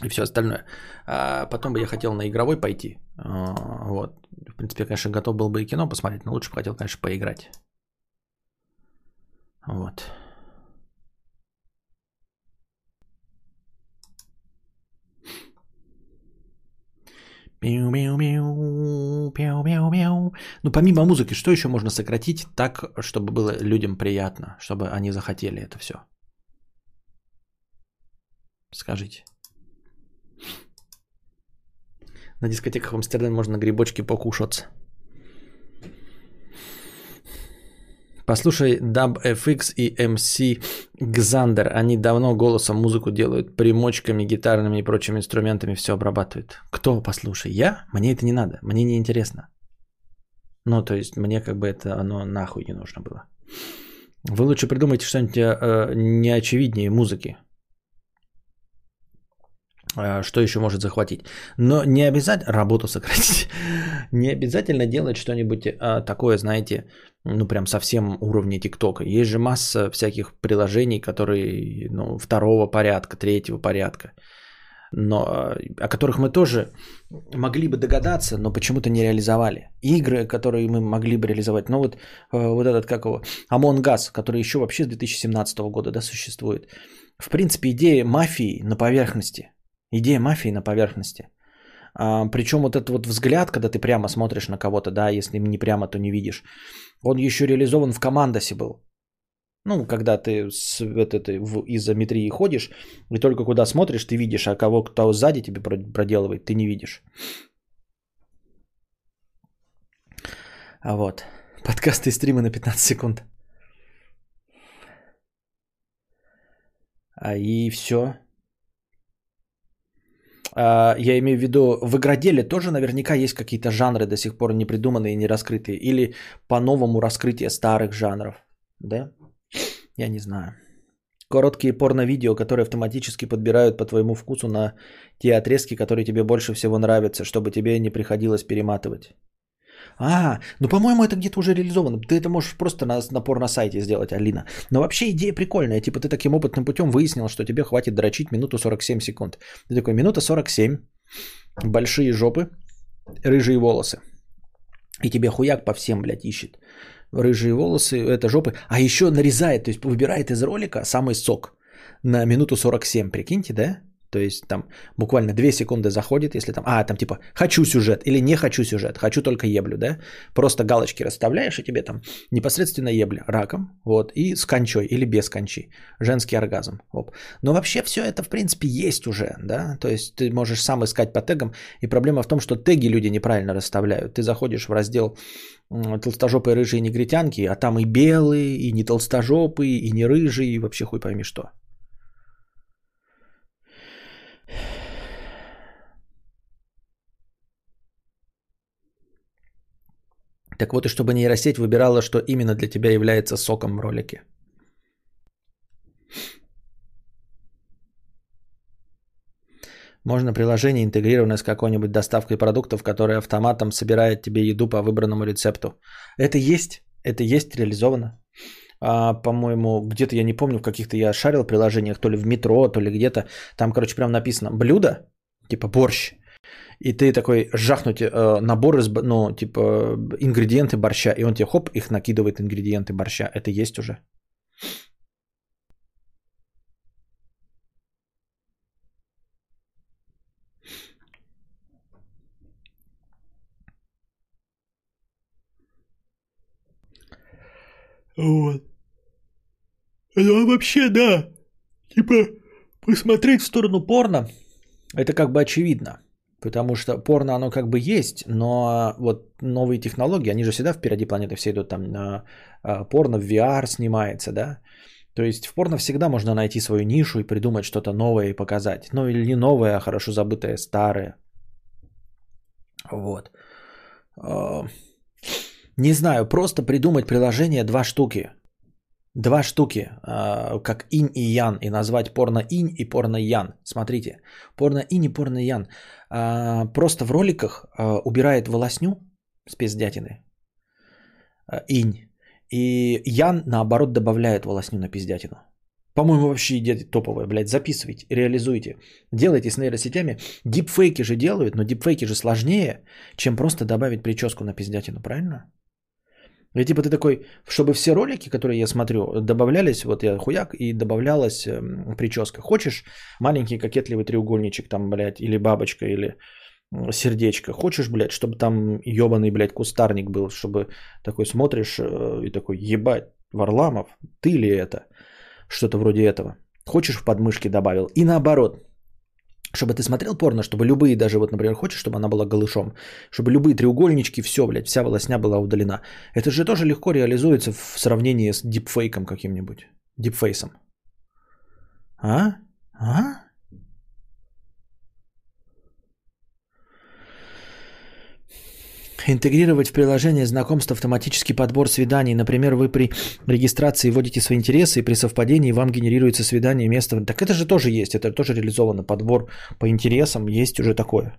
И все остальное. А потом бы я хотел на игровой пойти. А, Вот. В принципе, я, конечно, готов был бы и кино посмотреть, но лучше бы хотел, конечно, поиграть. Вот. Пиу-пиу-пиу, пиу-пиу-пиу. Ну, помимо музыки, что еще можно сократить так, чтобы было людям приятно, чтобы они захотели это все? Скажите. На дискотеках в Амстердаме можно грибочки покушаться. Послушай Dub FX и MC Xander. Они давно голосом музыку делают, примочками, гитарными и прочими инструментами все обрабатывают. Кто послушай? Я? Мне это не надо. Мне не интересно. Ну, то есть, мне как бы это оно нахуй не нужно было. Вы лучше придумайте что-нибудь э, неочевиднее музыки. Э, Что еще может захватить? Но не обязательно работу сократить. <laughs> Не обязательно делать что-нибудь э, такое, знаете, ну прям совсем уровня ТикТока. Есть же масса всяких приложений, которые ну, второго порядка, третьего порядка, но, э, о которых мы тоже могли бы догадаться, но почему-то не реализовали. Игры, которые мы могли бы реализовать. Ну вот, э, вот этот, как его, Among Us, который еще вообще с 2017 года да, существует. В принципе, идея мафии на поверхности. Идея мафии на поверхности. А, причем вот этот вот взгляд, когда ты прямо смотришь на кого-то, да, если не прямо, то не видишь, он еще реализован в командосе был. Ну, когда ты с, вот это, в изометрии ходишь, и только куда смотришь, ты видишь, а кого кто сзади тебе про- проделывает, ты не видишь. А вот. Подкасты и стримы на 15 секунд. А и все. А, я имею в виду, в игроделе тоже наверняка есть какие-то жанры до сих пор не придуманные и не раскрытые. Или по-новому раскрытие старых жанров. Да? Я не знаю. Короткие порно-видео, которые автоматически подбирают по твоему вкусу на те отрезки, которые тебе больше всего нравятся, чтобы тебе не приходилось перематывать. А, ну по-моему это где-то уже реализовано. Ты это можешь просто на, на порно-сайте сделать, Алина. Но вообще идея прикольная. Типа ты таким опытным путем выяснил, что тебе хватит дрочить минуту 47 секунд. Ты такой, минута 47, большие жопы, рыжие волосы. И тебе хуяк по всем, блядь, ищет. Рыжие волосы, это жопы. А еще нарезает, то есть выбирает из ролика самый сок на минуту 47. Прикиньте, да? То есть там буквально 2 секунды заходит, если там, а, там типа хочу сюжет или не хочу сюжет, хочу только еблю, да? Просто галочки расставляешь, и тебе там непосредственно ебля раком, вот, и с кончой или без кончи, женский оргазм. Оп. Но вообще все это в принципе есть уже, да? То есть ты можешь сам искать по тегам, и проблема в том, что теги люди неправильно расставляют. Ты заходишь в раздел толстожопые рыжие негритянки, а там и белые, и не толстожопые, и не рыжие, и вообще хуй пойми что. Так вот, и чтобы нейросеть выбирала, что именно для тебя является соком в ролике. Можно приложение, интегрированное с какой-нибудь доставкой продуктов, которое автоматом собирает тебе еду по выбранному рецепту. Это есть, это есть реализовано. А, по-моему, где-то я не помню, в каких-то я шарил приложениях, то ли в метро, то ли где-то. Там, короче, прям написано блюдо, типа борщ и ты такой жахнуть э, набор из, ну, типа, ингредиенты борща, и он тебе, хоп, их накидывает ингредиенты борща. Это есть уже. Вот. Ну, а вообще, да. Типа, посмотреть в сторону порно, это как бы очевидно. Потому что порно, оно как бы есть, но вот новые технологии, они же всегда впереди планеты все идут. Там а, порно в VR снимается, да. То есть в порно всегда можно найти свою нишу и придумать что-то новое и показать. Ну или не новое, а хорошо забытое, старое. Вот. А, не знаю, просто придумать приложение два штуки. Два штуки, а, как инь и ян, и назвать порно инь и порно ян. Смотрите, порно инь и порно ян. А, просто в роликах убирает волосню с пиздятины. Инь. И Ян, наоборот, добавляет волосню на пиздятину. По-моему, вообще идея топовая, блядь. Записывайте, реализуйте. Делайте с нейросетями. Дипфейки же делают, но дипфейки же сложнее, чем просто добавить прическу на пиздятину, правильно? И типа ты такой, чтобы все ролики, которые я смотрю, добавлялись, вот я хуяк, и добавлялась э, прическа. Хочешь маленький кокетливый треугольничек там, блядь, или бабочка, или сердечко. Хочешь, блядь, чтобы там ебаный, блядь, кустарник был, чтобы такой смотришь э, и такой, ебать, Варламов, ты ли это? Что-то вроде этого. Хочешь, в подмышке добавил. И наоборот, чтобы ты смотрел порно, чтобы любые, даже вот, например, хочешь, чтобы она была голышом, чтобы любые треугольнички, все, блядь, вся волосня была удалена. Это же тоже легко реализуется в сравнении с дипфейком каким-нибудь. Дипфейсом. А? А? Интегрировать в приложение знакомств автоматический подбор свиданий. Например, вы при регистрации вводите свои интересы, и при совпадении вам генерируется свидание место. Так это же тоже есть, это тоже реализовано. Подбор по интересам есть уже такое.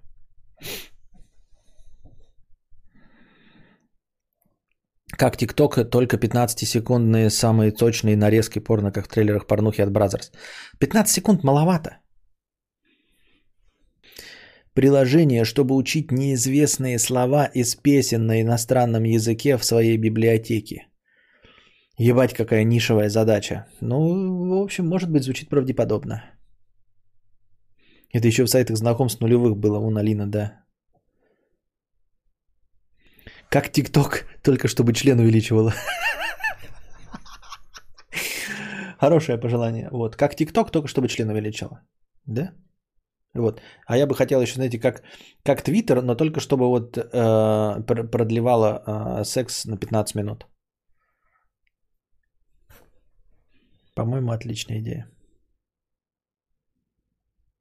Как TikTok, только 15-секундные самые точные нарезки порно, как в трейлерах порнухи от Brazzers. 15 секунд маловато приложение, чтобы учить неизвестные слова из песен на иностранном языке в своей библиотеке. Ебать, какая нишевая задача. Ну, в общем, может быть, звучит правдеподобно. Это еще в сайтах знакомств нулевых было, у Алина, да. Как ТикТок, только чтобы член увеличивало. <laughs> Хорошее пожелание. Вот, как ТикТок, только чтобы член увеличивало. Да? Вот. А я бы хотел еще, знаете, как, как Twitter, но только чтобы вот э, продлевало э, секс на 15 минут. По-моему, отличная идея.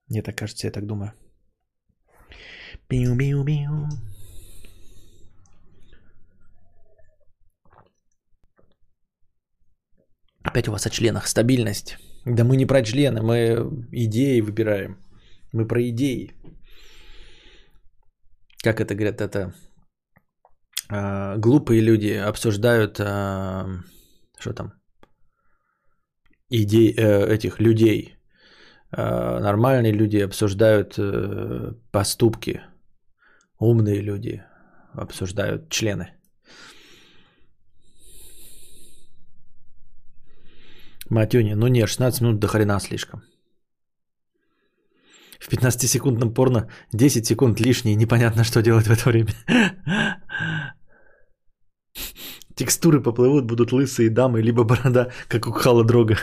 Мне так кажется, я так думаю. Пиу-пиу-пиу. Опять у вас о членах. Стабильность. Да мы не про члены, мы идеи выбираем. Мы про идеи. Как это говорят, это э, глупые люди обсуждают, э, что там, идей э, этих людей. Э, нормальные люди обсуждают э, поступки. Умные люди обсуждают члены. Матюня, ну нет, 16 минут до хрена слишком. В 15-секундном порно 10 секунд лишние, непонятно, что делать в это время. Текстуры поплывут, будут лысые дамы, либо борода, как у Хала Дрога.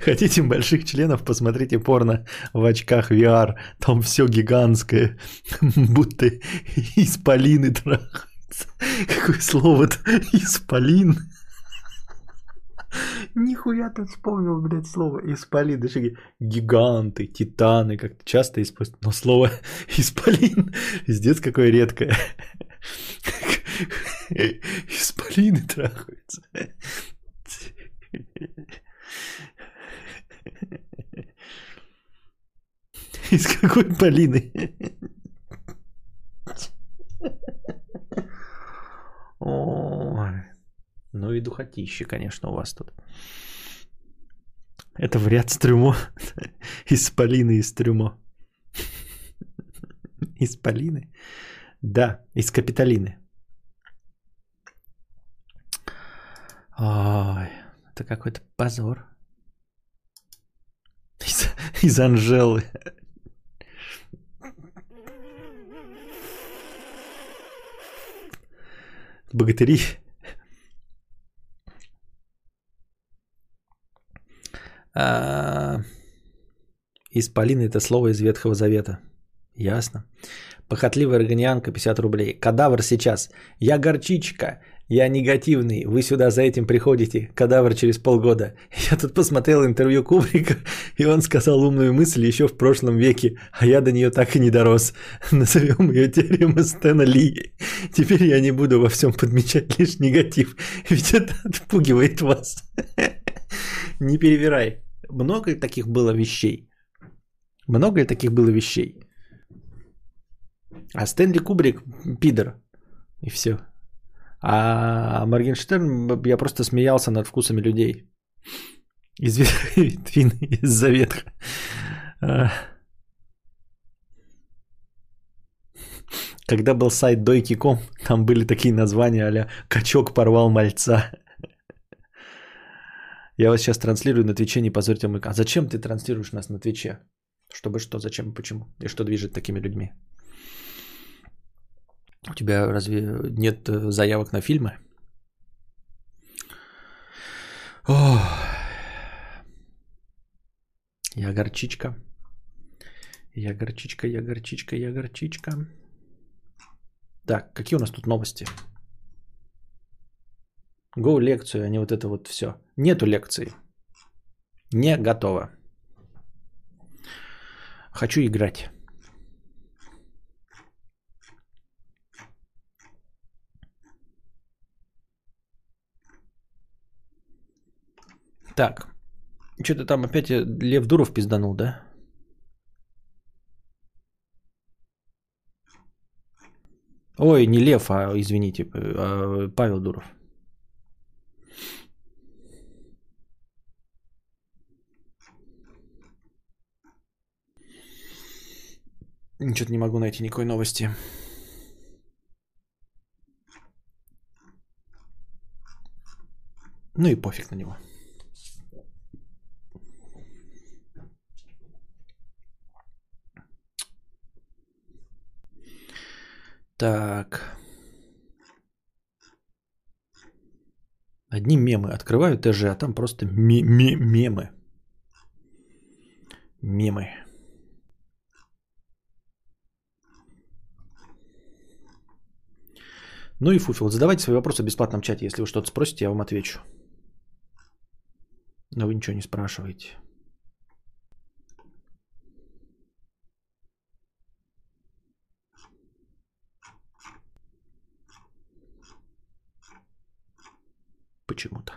Хотите больших членов, посмотрите порно в очках VR. Там все гигантское, будто исполины трахаются. Какое слово-то? Исполин. Нихуя ты вспомнил, блядь, слово исполин. Даже гиганты, титаны, как-то часто используют. Но слово <laughs> исполин, пиздец, какое редкое. <laughs> Исполины трахаются. <laughs> Из какой Полины? Ой. Ну и духотище, конечно, у вас тут. Это вряд с трюмо. <laughs> Из Полины из трюмо. <laughs> Из Полины? Да, из Капитолины. Ой, это какой-то позор. Из, <laughs> из Анжелы. Богатыри Исполин это слово из Ветхого Завета. Ясно. Похотливая органианка 50 рублей. Кадавр сейчас. Я горчичка. Я негативный. Вы сюда за этим приходите. Кадавр через полгода. <laughs> Я тут посмотрел интервью Кубрика, и он сказал умную мысль еще в прошлом веке, а я до нее так и не дорос. <laughs> Назовем ее теорема Стэна Ли. Теперь я не буду во всем подмечать лишь негатив, <laughs> ведь это отпугивает вас. Не перевирай. Много таких было вещей. Много ли таких было вещей? А Стэнли Кубрик пидор. И все. А Моргенштерн, я просто смеялся над вкусами людей. Из Витвины, <laughs> из Завета. А. Когда был сайт дойки.ком, там были такие названия а «Качок порвал мальца». Я вас сейчас транслирую на Твиче, не позорьте мой... А зачем ты транслируешь нас на Твиче? Чтобы что, зачем и почему? И что движет такими людьми? У тебя разве нет э, заявок на фильмы? Ох. Я горчичка. Я горчичка, я горчичка, я горчичка. Так, какие у нас тут новости? Go лекцию, а не вот это вот все. Нету лекции. Не готово. Хочу играть. Так. Что-то там опять Лев Дуров пизданул, да? Ой, не Лев, а извините, а Павел Дуров. Что-то не могу найти никакой новости. Ну и пофиг на него. Так. Одни мемы. Открываю ТЖ, а там просто мемы. Мемы. Ну и фуфел. Задавайте свои вопросы в бесплатном чате. Если вы что-то спросите, я вам отвечу. Но вы ничего не спрашиваете. Почему-то.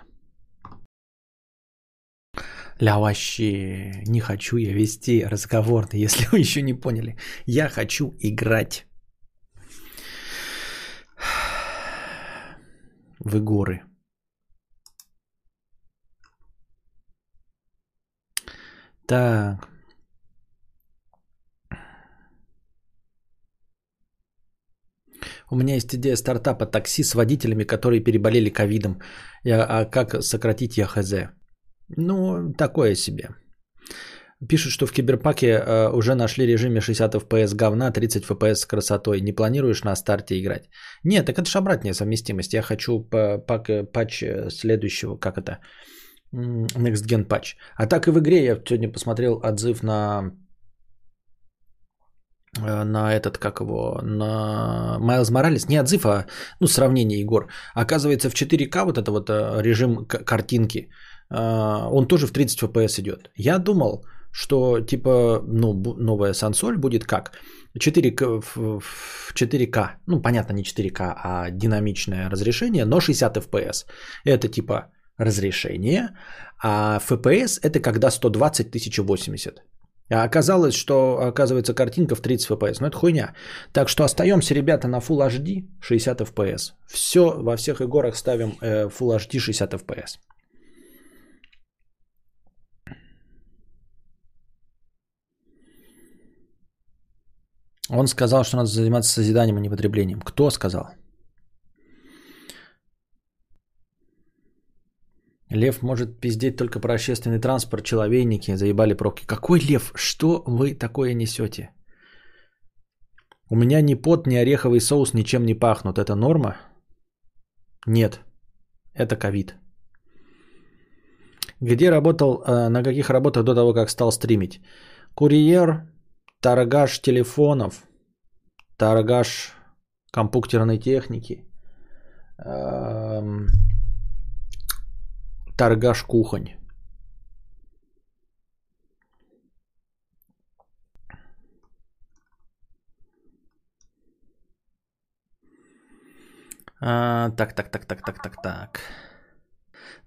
Ля вообще не хочу я вести разговор, если вы еще не поняли. Я хочу играть. В горы. Так. У меня есть идея стартапа такси с водителями, которые переболели ковидом. А как сократить я? Ну, такое себе. Пишут, что в Киберпаке э, уже нашли режиме 60 FPS говна, 30 FPS с красотой. Не планируешь на старте играть? Нет, так это же обратная совместимость. Я хочу пак, патч э, следующего, как это, Next Gen патч. А так и в игре я сегодня посмотрел отзыв на э, на этот, как его, на Майлз Моралес, не отзыв, а ну, сравнение, Егор. Оказывается, в 4К вот это вот э, режим картинки, он тоже в 30 FPS идет. Я думал, что типа ну, новая сансоль будет как? 4К, в 4К, ну понятно не 4К, а динамичное разрешение, но 60 FPS. Это типа разрешение, а FPS это когда 120 1080. А оказалось, что оказывается картинка в 30 FPS. Ну это хуйня. Так что остаемся, ребята, на Full HD 60 FPS. Все во всех играх ставим э, Full HD 60 FPS. Он сказал, что надо заниматься созиданием, а не потреблением. Кто сказал? Лев может пиздеть только про общественный транспорт, человейники, заебали пробки. Какой лев? Что вы такое несете? У меня ни пот, ни ореховый соус ничем не пахнут. Это норма? Нет, это ковид. Где работал, э, на каких работах до того, как стал стримить? Курьер, торгаш телефонов, торгаш компьютерной техники, эм, торгаш кухонь. А, так, так, так, так, так, так, так.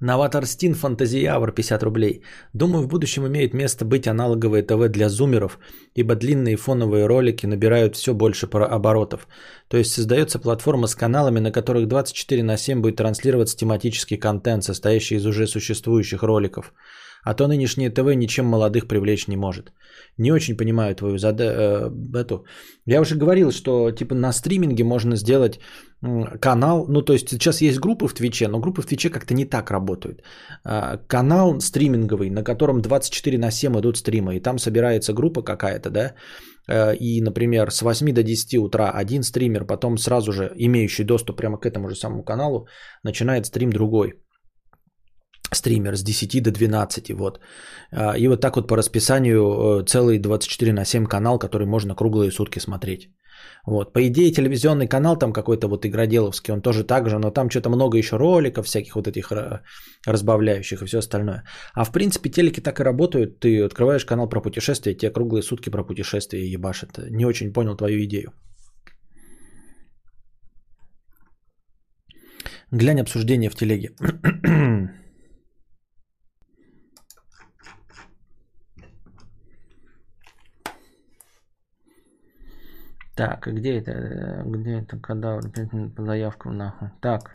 Новатор Стин Фантазиавр 50 рублей. Думаю, в будущем имеет место быть аналоговое ТВ для зумеров, ибо длинные фоновые ролики набирают все больше оборотов. То есть создается платформа с каналами, на которых 24 на 7 будет транслироваться тематический контент, состоящий из уже существующих роликов. А то нынешнее ТВ ничем молодых привлечь не может. Не очень понимаю твою зада... Э, эту. Я уже говорил, что типа на стриминге можно сделать канал. Ну, то есть сейчас есть группы в Твиче, но группы в Твиче как-то не так работают. А, канал стриминговый, на котором 24 на 7 идут стримы, и там собирается группа какая-то, да, э, и, например, с 8 до 10 утра один стример, потом сразу же имеющий доступ прямо к этому же самому каналу, начинает стрим другой стример с 10 до 12, вот. А, и вот так вот по расписанию э, целый 24 на 7 канал, который можно круглые сутки смотреть. Вот. По идее, телевизионный канал там какой-то вот игроделовский, он тоже так же, но там что-то много еще роликов, всяких вот этих э, разбавляющих и все остальное. А в принципе телеки так и работают. Ты открываешь канал про путешествия, тебе круглые сутки про путешествия ебашат. Не очень понял твою идею. Глянь обсуждение в телеге. <clears throat> Так, где это? Где это кадавр? Заявку нахуй. Так.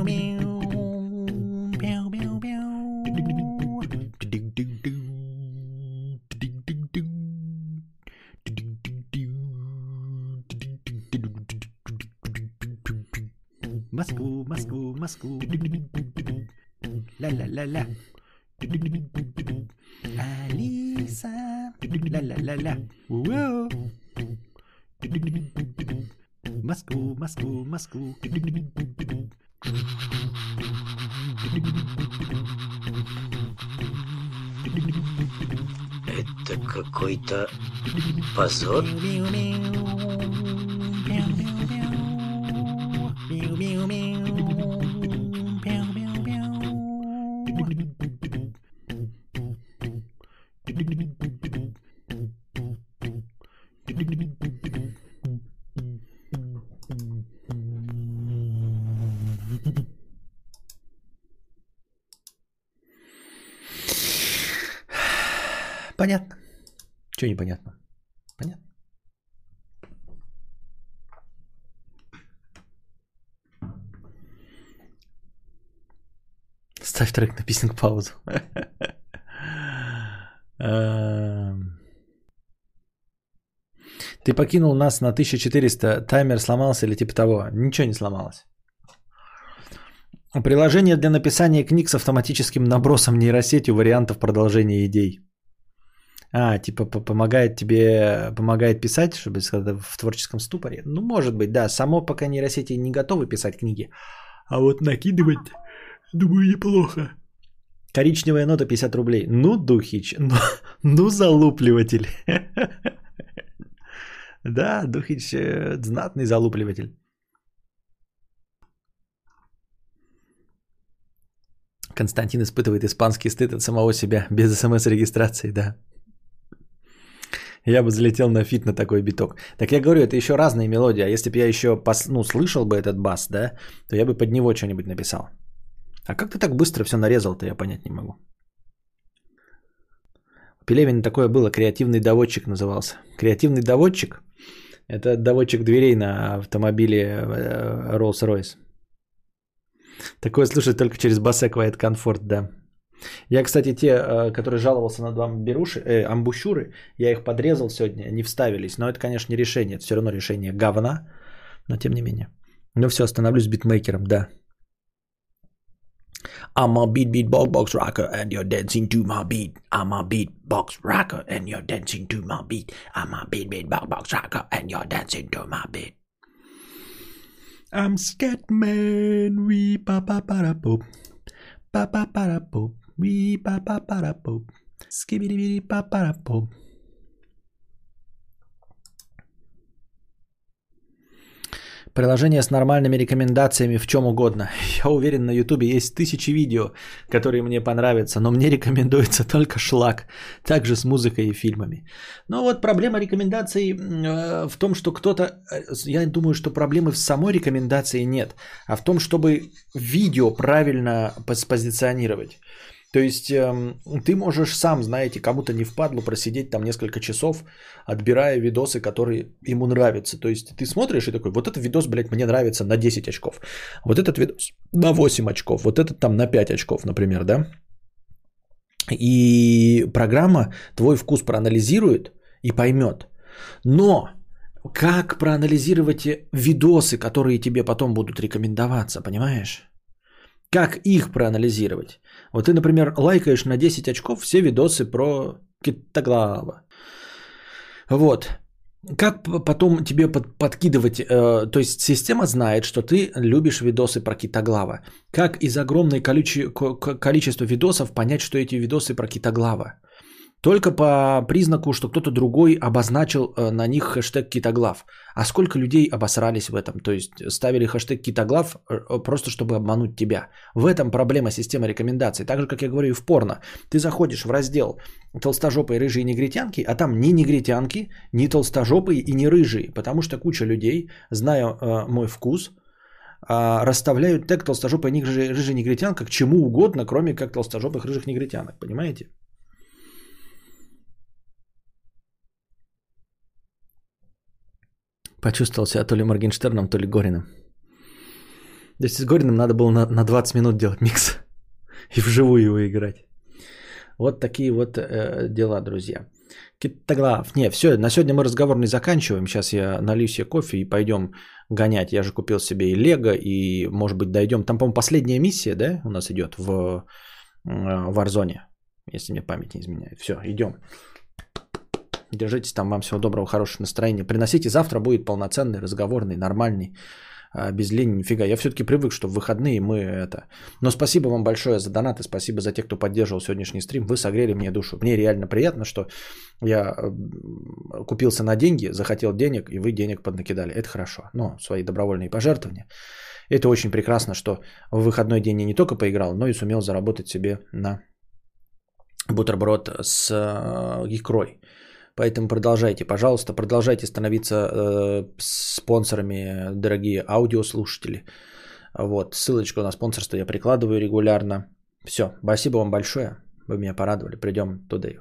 Москву, позор. Трек на писинг паузу. Эм. Ты покинул нас на 1400, таймер сломался или типа того. Ничего не сломалось. Приложение для написания книг с автоматическим набросом нейросетью вариантов продолжения идей. А, типа помогает тебе, помогает писать, чтобы в творческом ступоре. Ну, может быть, да. Само пока нейросети не готовы писать книги. А вот накидывать, думаю, неплохо. Коричневая нота 50 рублей. Ну, Духич, ну, <laughs> ну залупливатель. <laughs> Да, Духич э, знатный залупливатель. Константин испытывает испанский стыд от самого себя без смс-регистрации, да. Я бы залетел на feat на такой биток. Так я говорю, это еще разные мелодии. А если бы я еще пос... ну, слышал бы этот бас, да, то я бы под него что-нибудь написал. А как ты так быстро все нарезал-то, я понять не могу. У Пелевина такое было, креативный доводчик назывался. Креативный доводчик – это доводчик дверей на автомобиле э, Rolls-Royce. Такое слушать только через Басек White Comfort, да. Я, кстати, те, э, которые жаловался на два амбируши, э, амбушюры, я их подрезал сегодня, они вставились. Но это, конечно, не решение, это все равно решение говна, но тем не менее. Ну все, остановлюсь битмейкером, да. I'm a beat beat box box rocker and you're dancing to my beat. I'm a beat box rocker and you're dancing to my beat. I'm a beat beat box box rocker and you're dancing to my beat. I'm scat man, we pa pa pa da poop. Pa pa pa da poop. We pa pa pa da poop. Skibidi pa pa da poop. Приложение с нормальными рекомендациями в чем угодно. <laughs> Я уверен, на Ютубе есть тысячи видео, которые мне понравятся, но мне <laughs> рекомендуется только шлак. Также с музыкой и фильмами. Но вот проблема рекомендаций э, в том, что кто-то... э, Я думаю, что проблемы в самой рекомендации нет, а в том, чтобы видео правильно позиционировать. То есть эм, ты можешь сам, знаете, кому-то не впадло просидеть там несколько часов, отбирая видосы, которые ему нравятся. То есть ты смотришь и такой, вот этот видос, блядь, мне нравится на 10 очков. Вот этот видос на 8 очков. Вот этот там на 5 очков, например, да? И программа твой вкус проанализирует и поймет. Но как проанализировать э, видосы, которые тебе потом будут рекомендоваться, понимаешь? Как их проанализировать? Вот ты, например, лайкаешь на 10 очков все видосы про Китоглава. Вот. Как потом тебе под- подкидывать, э, то есть система знает, что ты любишь видосы про Китоглава. Как из огромной количе- ко- ко- количества видосов понять, что эти видосы про Китоглава? Только по признаку, что кто-то другой обозначил э, на них хэштег Китоглав. А сколько людей обосрались в этом? То есть ставили хэштег Китоглав э, просто чтобы обмануть тебя. В этом проблема системы рекомендаций. Так же, как я говорю и в порно. Ты заходишь в раздел толстожопые рыжие негритянки, а там ни негритянки, ни толстожопые и ни рыжие. Потому что куча людей, зная э, мой вкус, а, расставляют тег толстожопая рыжая негритянка к чему угодно, кроме как толстожопых рыжих негритянок. Понимаете? Почувствовал себя то ли Моргенштерном, то ли Гориным. То есть с Гориным надо было на, на 20 минут делать микс <laughs> и вживую его играть. Вот такие вот э, дела, друзья. Китоглав. Не, все, на сегодня мы разговор не заканчиваем. Сейчас я налью себе кофе и пойдем гонять. Я же купил себе и Лего, и, может быть, дойдем. Там, по-моему, последняя миссия, да, у нас идет в э, Warzone, если мне память не изменяет. Все, идем. Держитесь там, вам всего доброго, хорошего настроения. Приносите, завтра будет полноценный, разговорный, нормальный, а, без лени, нифига. Я все-таки привык, что в выходные мы это... Но спасибо вам большое за донаты, спасибо за тех, кто поддерживал сегодняшний стрим. Вы согрели мне душу. Мне реально приятно, что я купился на деньги, захотел денег, и вы денег поднакидали. Это хорошо. Но свои добровольные пожертвования. Это очень прекрасно, что в выходной день я не только поиграл, но и сумел заработать себе на бутерброд с э, икрой. Поэтому продолжайте, пожалуйста, продолжайте становиться э, спонсорами, дорогие аудиослушатели. Вот, ссылочку на спонсорство я прикладываю регулярно. Все, спасибо вам большое. Вы меня порадовали. Придем туда и